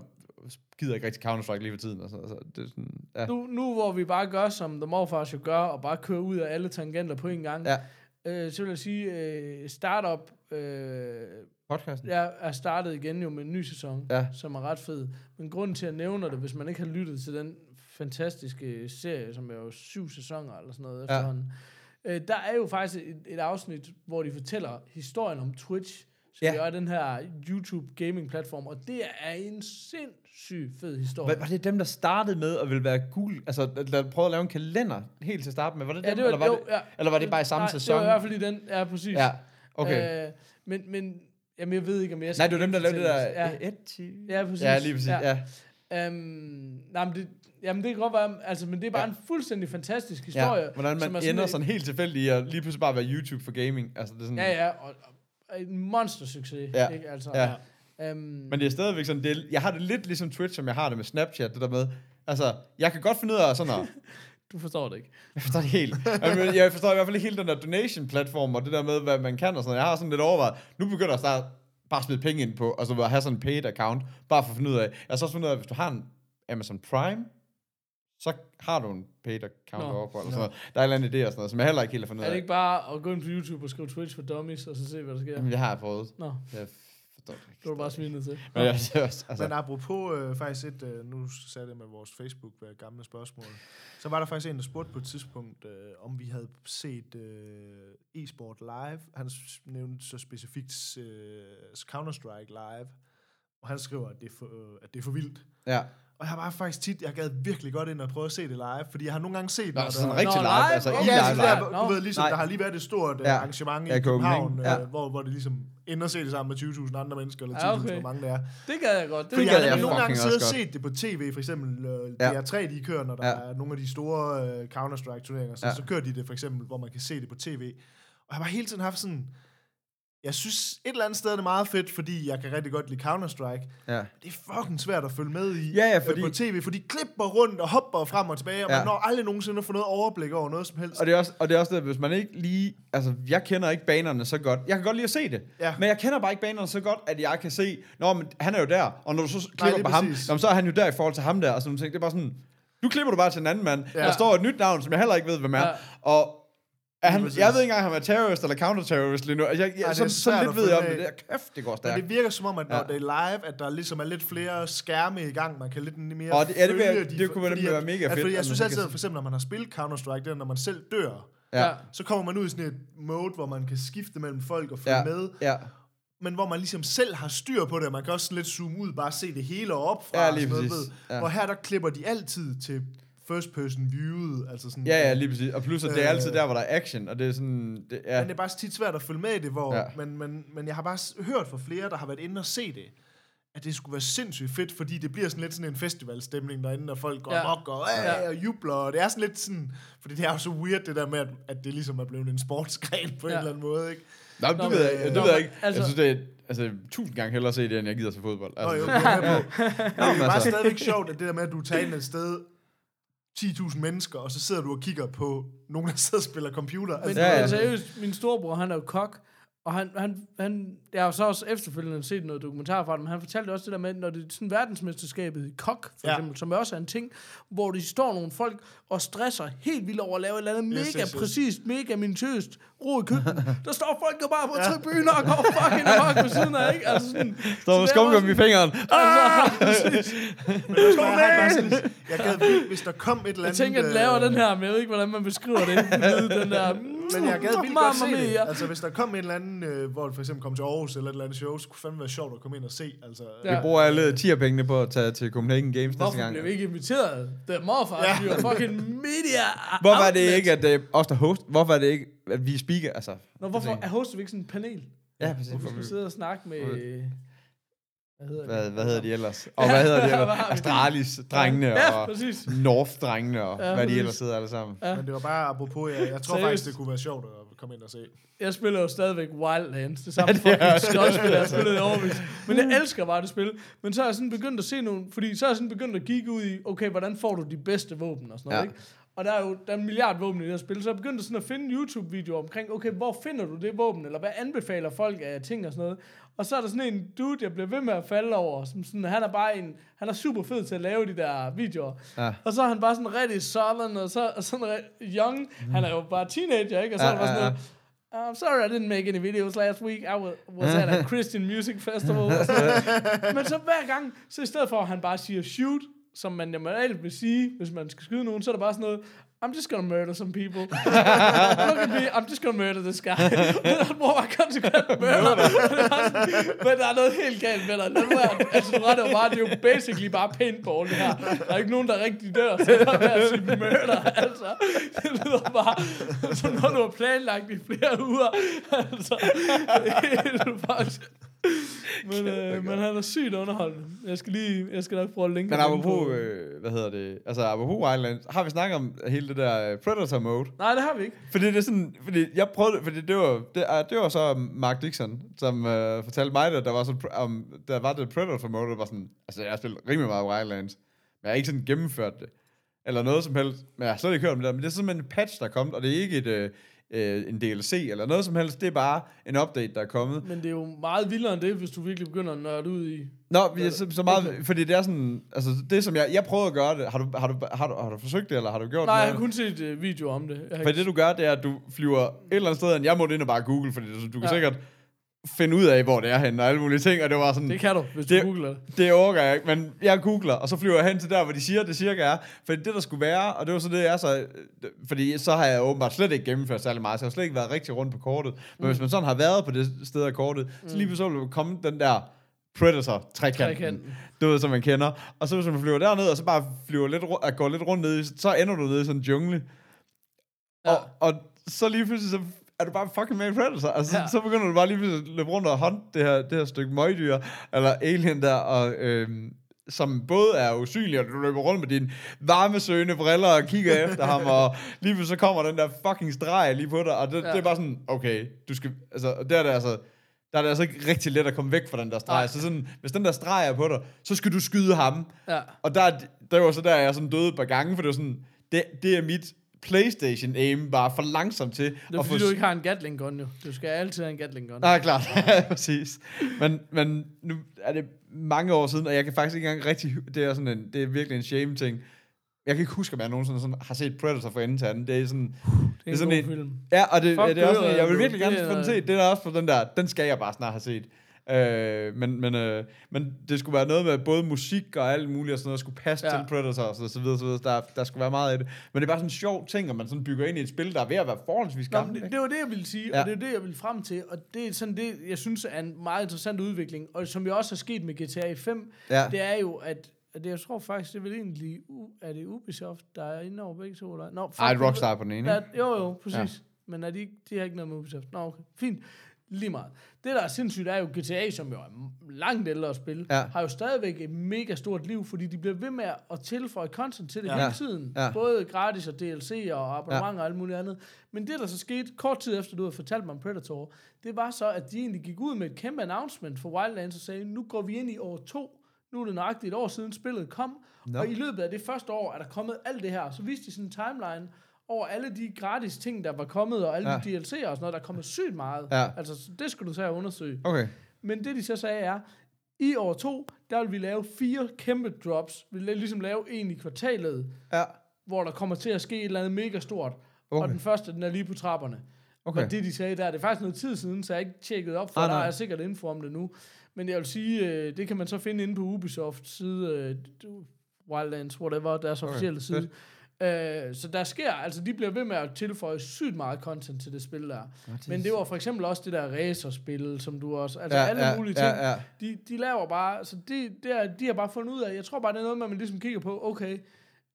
gider ikke rigtig Counter-Strike lige for tiden. Sådan, altså, det er sådan, ja. Nu, nu hvor vi bare gør, som The Morfars jo gør, og bare kører ud af alle tangenter på en gang, Ja. øh, så vil jeg sige, øh, Startup øh, Podcasten. jeg er startet igen jo med en ny sæson, Ja. som er ret fed. Men grunden til, at jeg nævner det, hvis man ikke har lyttet til den fantastiske serie, som er jo syv sæsoner eller sådan noget Ja. efterhånden, øh, der er jo faktisk et, et afsnit, hvor de fortæller historien om Twitch, som Ja. er den her YouTube gaming platform, og det er en sindssyg fed historie. Var, var det dem, der startede med at ville være Google? Altså, der, prøvede at lave en kalender helt til at starte med. Var det dem, Ja, det var, eller, var jo, det, ja. eller var det bare i samme Nej, sæson? det var i hvert fald i den, ja, præcis. Ja, okay. Øh, men, men, jamen, jeg ved ikke, om jeg Nej, det var dem, der lavede det der... Ja, Ja, ja præcis. ja lige præcis. Ja. Ja. Øhm, nej, men det, jamen, det kan godt være, altså, men det er bare Ja. en fuldstændig fantastisk historie. Ja, hvordan som man er ender en- sådan helt tilfældigt i at lige pludselig bare være YouTube for gaming. Altså, det er sådan, Ja, ja, og, og en monster-succes, Ja. ikke? Altså, Ja. Øhm, Men det er stadigvæk sådan, det er, jeg har det lidt ligesom Twitch, som jeg har det med Snapchat, det der med, altså, jeg kan godt finde ud af sådan at, du forstår det ikke. jeg forstår det helt, jeg, jeg forstår i hvert fald ikke hele den der donation-platform, og det der med, hvad man kan og sådan noget. Jeg har sådan lidt overvejet, nu begynder jeg at starte, bare at smide penge ind på, altså at have sådan en paid account, bare for at finde ud af, jeg har så også fundet ud af, at hvis du har en Amazon Prime, så har du en paid account Nå. overfor, eller sådan noget. Der er en eller anden idé og sådan noget, som jeg heller ikke helt har fundet Er det af. ikke bare at gå ind på YouTube og skrive Twitch for dummies, og så se, hvad der sker? Jamen, det har jeg prøvet. Nå, Jeg forstår det ikke. du bare svinet til. Men jeg, altså, Men apropos øh, faktisk et, øh, nu sagde det med vores Facebook øh, gamle spørgsmål, så var der faktisk en, der spurgte på et tidspunkt, øh, om vi havde set øh, e-sport live. Han nævnte så specifikt øh, Counter-Strike live, og han skriver, at det er for, øh, at det er for vildt. ja. Og jeg har bare faktisk tit, jeg gad virkelig godt ind og prøve at se det live, fordi jeg har nogle gange set, Nå, når sådan der... rigtig live, live? altså Okay. i Ja, live, der, live. live. du ved ligesom, Nej. der har lige været et stort Ja. ja. arrangement Ja, i København, Copenhagen. Ja. øh, hvor, hvor det ligesom ender se det sammen med 20.000 andre mennesker, eller 10.000, Ja, ja, okay. hvor mange det er. Det gad jeg godt. Det, Fordi gad jeg jeg har nogle gange siddet og set det på tv, for eksempel øh, Ja. DR3, de kører, når der Ja. ja. er nogle af de store øh, Counter-Strike-turneringer, så, Ja. ja. så kører de det for eksempel, hvor man kan se det på tv. Og jeg har bare hele tiden haft sådan, jeg synes, et eller andet sted er det meget fedt, fordi jeg kan rigtig godt lide Counter-Strike. Ja. Det er fucking svært at følge med i Ja, ja, øh, fordi- på tv, for de klipper rundt og hopper frem og tilbage, og Ja. man når aldrig nogensinde at få noget overblik over noget som helst. Og det, er også, og det er også det, hvis man ikke lige... Altså, jeg kender ikke banerne så godt. Jeg kan godt lide at se det. Ja. Men jeg kender bare ikke banerne så godt, at jeg kan se... Nå, men han er jo der. Og når du så klipper lige på ham, nå, så er han jo der i forhold til ham der. Og sådan nogle ting. Det er bare sådan... Nu klipper du bare til en anden mand. Ja. Der står et nyt navn, som jeg heller ikke ved, hvem er. Ja. Og er han, jeg ved ikke engang, om han er terrorist eller counterterrorist lige nu. Altså, Jeg, jeg, Ej, det så, er så svært lidt ved jeg om det. med. Det er kæft, det går Men stærkt. det virker som om, at når Ja. det er live, at der ligesom er lidt flere skærme i gang, man kan lidt mere Og det- ja, det følge de- det kunne fordi være mega at, fedt, Fordi at jeg synes altid, at for eksempel, når man har spillet Counter-Strike, det er, når man selv dør, Ja. så kommer man ud i sådan et mode, hvor man kan skifte mellem folk og følge Ja. med, Ja. men hvor man ligesom selv har styr på det, og man kan også sådan lidt zoome ud, bare se det hele op fra. Ja, og lige sådan noget, ved. Ja. Hvor her, der klipper de altid til first person viewet, altså sådan, Ja, ja, lige præcis. Og plus, at det er altid der, hvor der er action. Og det er sådan... Det, ja. Men det er bare tit svært at følge med i det, hvor, Ja. men, men, men jeg har bare hørt fra flere, der har været inde og se det, at det skulle være sindssygt fedt, fordi det bliver sådan lidt sådan en festivalstemning derinde, når folk går Ja. mok og, Ja. og jubler, og det er sådan lidt sådan, fordi det er jo så weird det der med, at, at det ligesom er blevet en sportsgren på ja. En eller anden måde, ikke? Nå, det Nå, ved jeg, ikke. det Nå, ved jeg ikke. altså- jeg synes, det er altså, tusind gange hellere at se det, end jeg gider til fodbold. Nå, Altså, jo, det er med på. Nå, det er bare altså, stadigvæk sjovt, at det der med, at du tager ind et sted, 10.000 mennesker, og så sidder du og kigger på nogen, der sidder og spiller computer. Men Altså, Ja, ja, seriøst, min storebror, han er jo kok, og han, han, han, jeg har så også efterfølgende set noget dokumentar fra dem, han fortalte også det der med, når det er sådan verdensmesterskabet i kok, for Ja. eksempel, som også er en ting, hvor de står nogle folk og stresser helt vildt over at lave et eller andet Yes, mega yes, yes. præcist, mega minutiøst ro i køkkenet. Der står folk jo bare på ja. tribuner og går fucking amok ved siden af, ikke? Altså sådan, står med det skumgummi i fingeren. Altså, også bare, jeg, jeg gad vildt, hvis der kom et eller jeg andet... tænker, at den laver øh, den her, men jeg ved ikke, hvordan man beskriver det. Den der, Men jeg gad vildt godt se Mamma det. mia. Altså, hvis der kom en eller anden, øh, hvor det for eksempel kom til Aarhus eller et eller andet show, så kunne fandme være sjovt at komme ind og se. Altså, Ja. Vi bruger alle 10 pengene på at tage til Copenhagen Games næste Hvorfor gang. blev vi ikke inviteret? Det er morfar, Ja. vi er fucking media Hvorfor er det ikke, at det er os, der host? Hvorfor er det ikke, at vi er speaker? Altså, Nå, hvorfor er hoster vi ikke sådan en panel? ja, præcis. Hvorfor skal vi sidde og snakke med... Hvad hedder Hvad, det? hvad hedder de ellers? Og hvad hedder de ellers? Astralis-drengene Ja, og præcis. North-drengene og Ja, hvad de ellers hedder alle sammen. Ja. Men det var bare apropos, jeg, jeg tror faktisk, det kunne være sjovt at komme ind og se. Jeg spiller jo stadigvæk Wildlands. Det samme fucking skotspil, jeg har spillet i overvis. Men jeg elsker bare det spil. Men så er jeg sådan begyndt at se nogle... Fordi så er jeg sådan begyndt at kigge ud i, okay, hvordan får du de bedste våben og sådan noget, Ja. ikke? Og der er jo der er en milliard våben i det her spil, så jeg begyndte sådan at finde YouTube-videoer omkring, okay, hvor finder du det våben, eller hvad anbefaler folk af ting og sådan noget. Og så er der sådan en dude, jeg bliver ved med at falde over, som sådan, han er bare en, han er super fed til at lave de der videoer. Ja. Og så er han bare sådan rigtig southern, og så og sådan re- young, han er jo bare teenager, ikke? Og så Ja, er bare ja, sådan noget, I'm sorry I didn't make any videos last week. I was, was at a Christian music festival. Men så hver gang, så i stedet for at han bare siger shoot, som man normalt vil sige, hvis man skal skyde nogen, så er der bare sådan noget, I'm just gonna murder some people. Look at me, I'm just gonna murder this guy. Han bruger bare konsekvent murder. Er Men der er noget helt galt med dig. Nu være. Altså, du retter bare, det er jo basically bare paintball, det her. Der er ikke nogen, der rigtig dør, så der er at sige murder, altså. Det lyder bare, som når du har planlagt i flere uger. Altså, det er helt fucked. Men, øh, men han er sygt underholdende. Jeg skal lige, jeg skal nok prøve at linke Men apropos, på- øh, hvad hedder det? Altså, apropos Wildlands, har vi snakket om hele det der øh, Predator mode? Nej, det har vi ikke. Fordi det er sådan, fordi jeg prøvede, fordi det var, det, er, det var så Mark Dixon, som øh, fortalte mig det, der var sådan, um, der var det Predator mode, det var sådan, altså jeg har spillet rimelig meget Wildlands, men jeg har ikke sådan gennemført det, eller noget som helst, men jeg har slet ikke hørt om det der, men det er simpelthen en patch, der er kommet, og det er ikke et, øh, øh, en DLC eller noget som helst, det er bare en update, der er kommet. Men det er jo meget vildere end det, hvis du virkelig begynder at nørde ud i... Nå, er så, så meget, Okay. fordi det er sådan, altså det som jeg, jeg prøvede at gøre det, har du, har du, har du, har du forsøgt det, eller har du gjort Nej, det? jeg har kun set uh, video om det. For det du gør, det er, at du flyver et eller andet sted, og jeg måtte ind og bare google, fordi du, du kan Ja. sikkert finde ud af, hvor det er henne, og alle mulige ting, og det var sådan, Det kan du, hvis du Det- googler det. det overgår jeg ikke, men jeg googler, og så flyver jeg hen til der, hvor de siger, det cirka er. Fordi det, der skulle være, og det var så det, jeg så... Fordi så har jeg åbenbart slet ikke gennemført særlig meget, så jeg har slet ikke været rigtig rundt på kortet. Men mm. hvis man sådan har været på det sted af kortet, mm. så lige pludselig vil komme den der Predator-trekanten, Trekanten. du ved, som man kender. Og så hvis man flyver derned, og så bare flyver lidt, går lidt rundt ned, så ender du nede i sådan en jungle. Ja. Og, og så lige pludselig, så er du bare fucking med i Predator. Altså, Ja. så begynder du bare lige at løbe rundt og hånd det her, det her stykke møgdyr, eller alien der, og, øhm, som både er usynlig, og du løber rundt med dine varmesøgende briller og kigger efter ham, og lige så kommer den der fucking streg lige på dig, og det, Ja. det er bare sådan, okay, du skal, altså, der er det altså, der er det altså ikke rigtig let at komme væk fra den der streg. Nej. Så sådan, hvis den der streg er på dig, så skal du skyde ham. Ja. Og der, der var så der, jeg sådan døde et par gange, for det var sådan, det, det er mit Playstation aim bare for langsomt til. Det er at fordi, få du ikke har en Gatling gun, jo. Du skal altid have en Gatling gun. Nej, klart. Præcis. Men, men nu er det mange år siden, og jeg kan faktisk ikke engang rigtig... Det er, sådan en, det er virkelig en shame-ting. Jeg kan ikke huske, om jeg nogensinde sådan har set Predator fra ende til anden. Det er sådan... det er en sådan god en- film. Ja, og det, Fuck, det er også det sådan, er- jeg vil virkelig det gerne er- få den set. Det er også på den der, den skal jeg bare snart have set. Øh, men, men, øh, men det skulle være noget med både musik og alt muligt og sådan noget, skulle passe Ja. til Predator og så, så videre, så videre. Der, der skulle være meget af det. Men det er bare sådan en sjov ting, at man sådan bygger ind i et spil, der er ved at være forholdsvis gammelt. det, det var det, jeg ville sige, ja. Og det er det, jeg ville frem til. Og det er sådan det, jeg synes er en meget interessant udvikling. Og som jo også er sket med GTA 5, Ja. det er jo, at, det, jeg tror faktisk, det er vel egentlig, er det Ubisoft, der er inde over begge to? Eller? Nå, fuck, Ej, Rockstar på den ene. Ja, jo, jo, præcis. Ja. Men er de, de har ikke noget med Ubisoft. Nå, okay. Fint. Lige meget. Det, der er sindssygt, er jo GTA, som jo er langt ældre at spille, Ja. har jo stadigvæk et mega stort liv, fordi de bliver ved med at tilføje content til det Ja. hele tiden. Ja. Både gratis og DLC og abonnement og alt muligt andet. Men det, der så skete kort tid efter, du havde fortalt mig om Predator, det var så, at de egentlig gik ud med et kæmpe announcement for Wildlands og sagde, nu går vi ind i år to. Nu er det nøjagtigt et år siden spillet kom. Nå. Og i løbet af det første år er der kommet alt det her. Så viste de sådan en timeline over alle de gratis ting, der var kommet, og alle ja. De DLC'er og sådan noget, der er kommet sygt meget. Ja. Altså, så det skal du så undersøge. Okay. Men det, de så sagde, er, i år to, der vil vi lave fire kæmpe drops. Vi vil ligesom lave en i kvartalet, Ja. hvor der kommer til at ske et eller andet mega stort. Okay. Og den første, den er lige på trapperne. Okay. Og det, de sagde der, det er faktisk noget tid siden, så jeg ikke tjekket op, for Ah, der nej. er sikkert info om det nu. Men jeg vil sige, øh, det kan man så finde inde på Ubisoft side, øh, Wildlands, whatever, deres Okay, officielle side. Øh, så der sker, altså de bliver ved med at tilføje sygt meget content til det spil der. Men det var for eksempel også det der racerspil, som du også, altså Ja, alle ja, mulige ting. ja, ja. De, de laver bare, så de, det er, de har bare fundet ud af, jeg tror bare, det er noget med, at man ligesom kigger på, okay,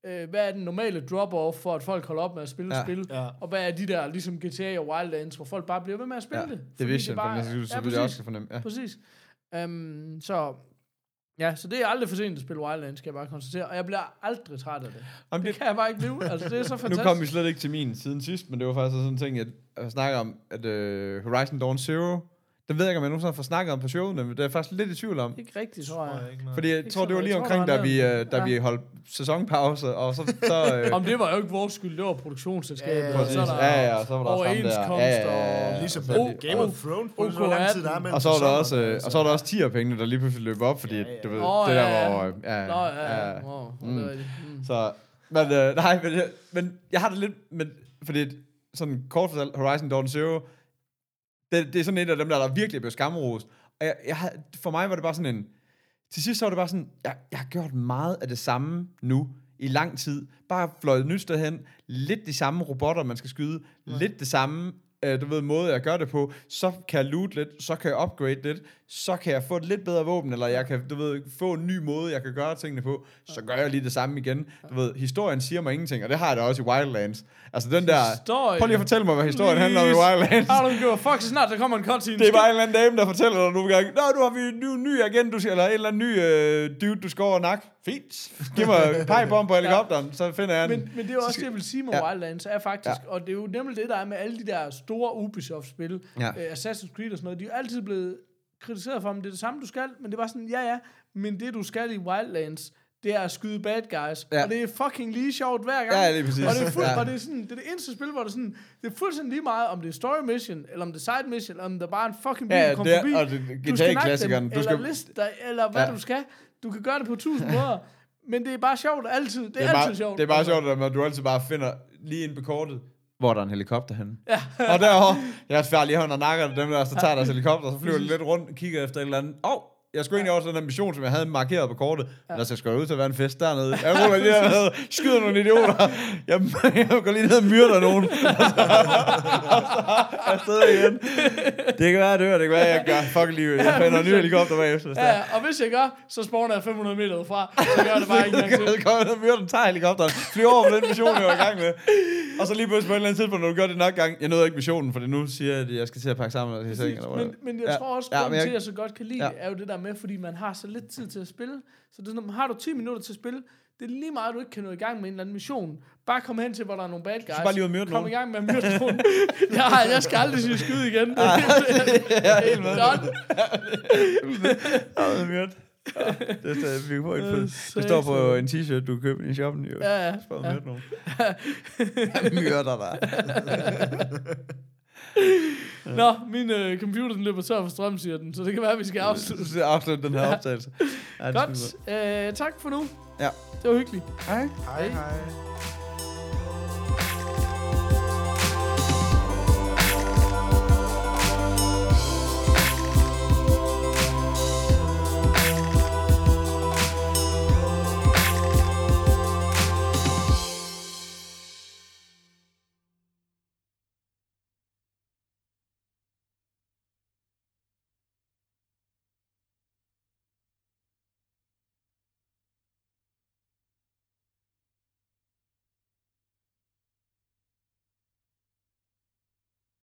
øh, hvad er den normale drop-off for, at folk holder op med at spille Ja. spil, Ja. og hvad er de der, ligesom GTA og Wildlands, hvor folk bare bliver ved med at spille ja. det. Det vidste jeg, bare for det ja, vil jeg også skal fornemme. Ja. præcis. Um, så, ja, så det er aldrig for sent at spille Wildlands, skal jeg bare konstatere, og jeg bliver aldrig træt af det. Jamen, Det det, kan jeg bare ikke blive, altså det er så nu fantastisk. kom vi slet ikke til min siden sidst, men det var faktisk sådan en ting, at jeg snakker om, at uh, Horizon Dawn Zero, den ved jeg ikke, om jeg nogensinde har fået snakket om på showet, men det er jeg faktisk lidt i tvivl om. Ikke rigtigt, tror jeg. ikke noget. Fordi jeg Ikke tror, det var lige Jeg tror, omkring, der da vi, øh, da Ja. vi holdt sæsonpause, og så... så øh, Om det var jo ikke vores skyld, det var produktionsselskabet. Ja, ja, og så er der Ja, ja, og så var der også ham der. Ja, ja, ja, ja. Ligesom så- Game of Thrones, på så lang tid der er Og så var der sæsonerne, også, øh, og så var der også 10 pengene, der lige pludselig løb op, fordi Ja, ja. du ved, det der var... øh, Ja, Nå, ja, ja. ja. Wow, Mm. det. Så, men øh, nej, men, jeg- men jeg har det lidt, men, fordi sådan kort fortalt, Horizon Dawn Zero, det, det er sådan et af dem der, der virkelig blev skamrost. Og jeg, jeg, for mig var det bare sådan en, til sidst så var det bare sådan, jeg, jeg har gjort meget af det samme nu, i lang tid. Bare fløjet nyt sted hen, lidt de samme robotter, man skal skyde, ja. lidt det samme, øh, du ved, måde jeg gør det på, så kan jeg loot lidt, så kan jeg upgrade lidt, så kan jeg få et lidt bedre våben, eller jeg kan, du ved, få en ny måde, jeg kan gøre tingene på, så gør jeg lige det samme igen. Du ved, historien siger mig ingenting, og det har jeg da også i Wildlands. Altså den der, Historie. prøv lige at fortælle mig, hvad historien handler om i Wildlands. Har du gjort? Fuck, så snart der kommer en cutscene. Det er bare en eller anden dame, der fortæller dig nogle gange, Nå, nu har vi en ny, ny agent, du skal, eller en eller anden ny øh, dude, du skal over nakke. Fint. Giv mig pegebom på helikopteren, så finder jeg den. Men, men det er også det, jeg vil sige med Ja. ja. Wildlands, er faktisk, ja. og det er jo nemlig det, der er med alle de der store Ubisoft-spil, Ja. ja. uh, Assassin's Creed og sådan noget, de er jo altid blevet kritiseret for, om det er det samme, du skal, men det var sådan, ja ja, men det du skal i Wildlands, det er at skyde bad guys, Ja. og det er fucking lige sjovt hver gang. Ja, lige præcis. Og det er, fuld, Ja. og det er, sådan, det er det eneste spil, hvor det er sådan, det er fuldstændig lige meget, om det er story mission, eller om det er side mission, eller om der bare er en fucking bil, Ja, der kommer det er- forbi. og det- du skal nakke GTA-klassikeren, dem, du eller skal- liste dig, eller hvad Ja. du skal. Du kan gøre det på tusind måder. Men det er bare sjovt altid. Det er, det er, altid bare, sjovt. det er bare Altså. sjovt, at du altid bare finder lige ind på kortet, hvor der er en helikopter henne. Ja. og derovre, jeg er færdig lige hånd og nakker dem der, så tager deres helikopter, så flyver de lidt rundt og kigger efter et eller andet. Åh, oh, jeg skulle egentlig også have den mission, som jeg havde markeret på kortet. Ja. Der skal sgu ud til at være en fest dernede. Jeg ruller lige dernede, skyder nogle idioter. Jeg, jeg går lige ned og myrder nogen. og så afsted igen. Det kan være, jeg dør. Det kan være, jeg gør. Fuck lige. Jeg finder en ny helikopter bagefter. det er. Ja, ja, og hvis jeg gør, så spawner jeg 500 meter fra. Så gør jeg det bare ikke engang til. Så kommer jeg myrder den, tager helikopteren, flyver over på den mission, jeg var i gang med. Og så lige pludselig på et eller andet tidspunkt, når du gør det nok gang, jeg nåede ikke missionen, for det nu siger jeg, at jeg skal til at pakke sammen og Men, men jeg Ja. tror også, Ja, ja, jeg- til, at jeg så godt kan lide Ja. det, er jo det der med, fordi man har så lidt tid til at spille. Så det er sådan, har du 10 minutter til at spille, Det er lige meget, du ikke kan nå i gang med en eller anden mission. Bare kom hen til, hvor der er nogle bad guys. bare lige ud Kom i gang med at myrde nogen. ja, jeg skal aldrig sige skyde igen. Det, er helt med. Ja, det er det vi på, det står på en t-shirt, du købe i shoppen. Jo. Ja, ja. Spørg ja. nogen. Jeg myrder dig. Nå, min øh, computer den løber tør for strøm, siger den. Så det kan være, at vi skal afslutte. Så afslutte den her optagelse. Ja, det er Godt. Øh, tak for nu. Ja. Det var hyggeligt. Hej. Hej, hej.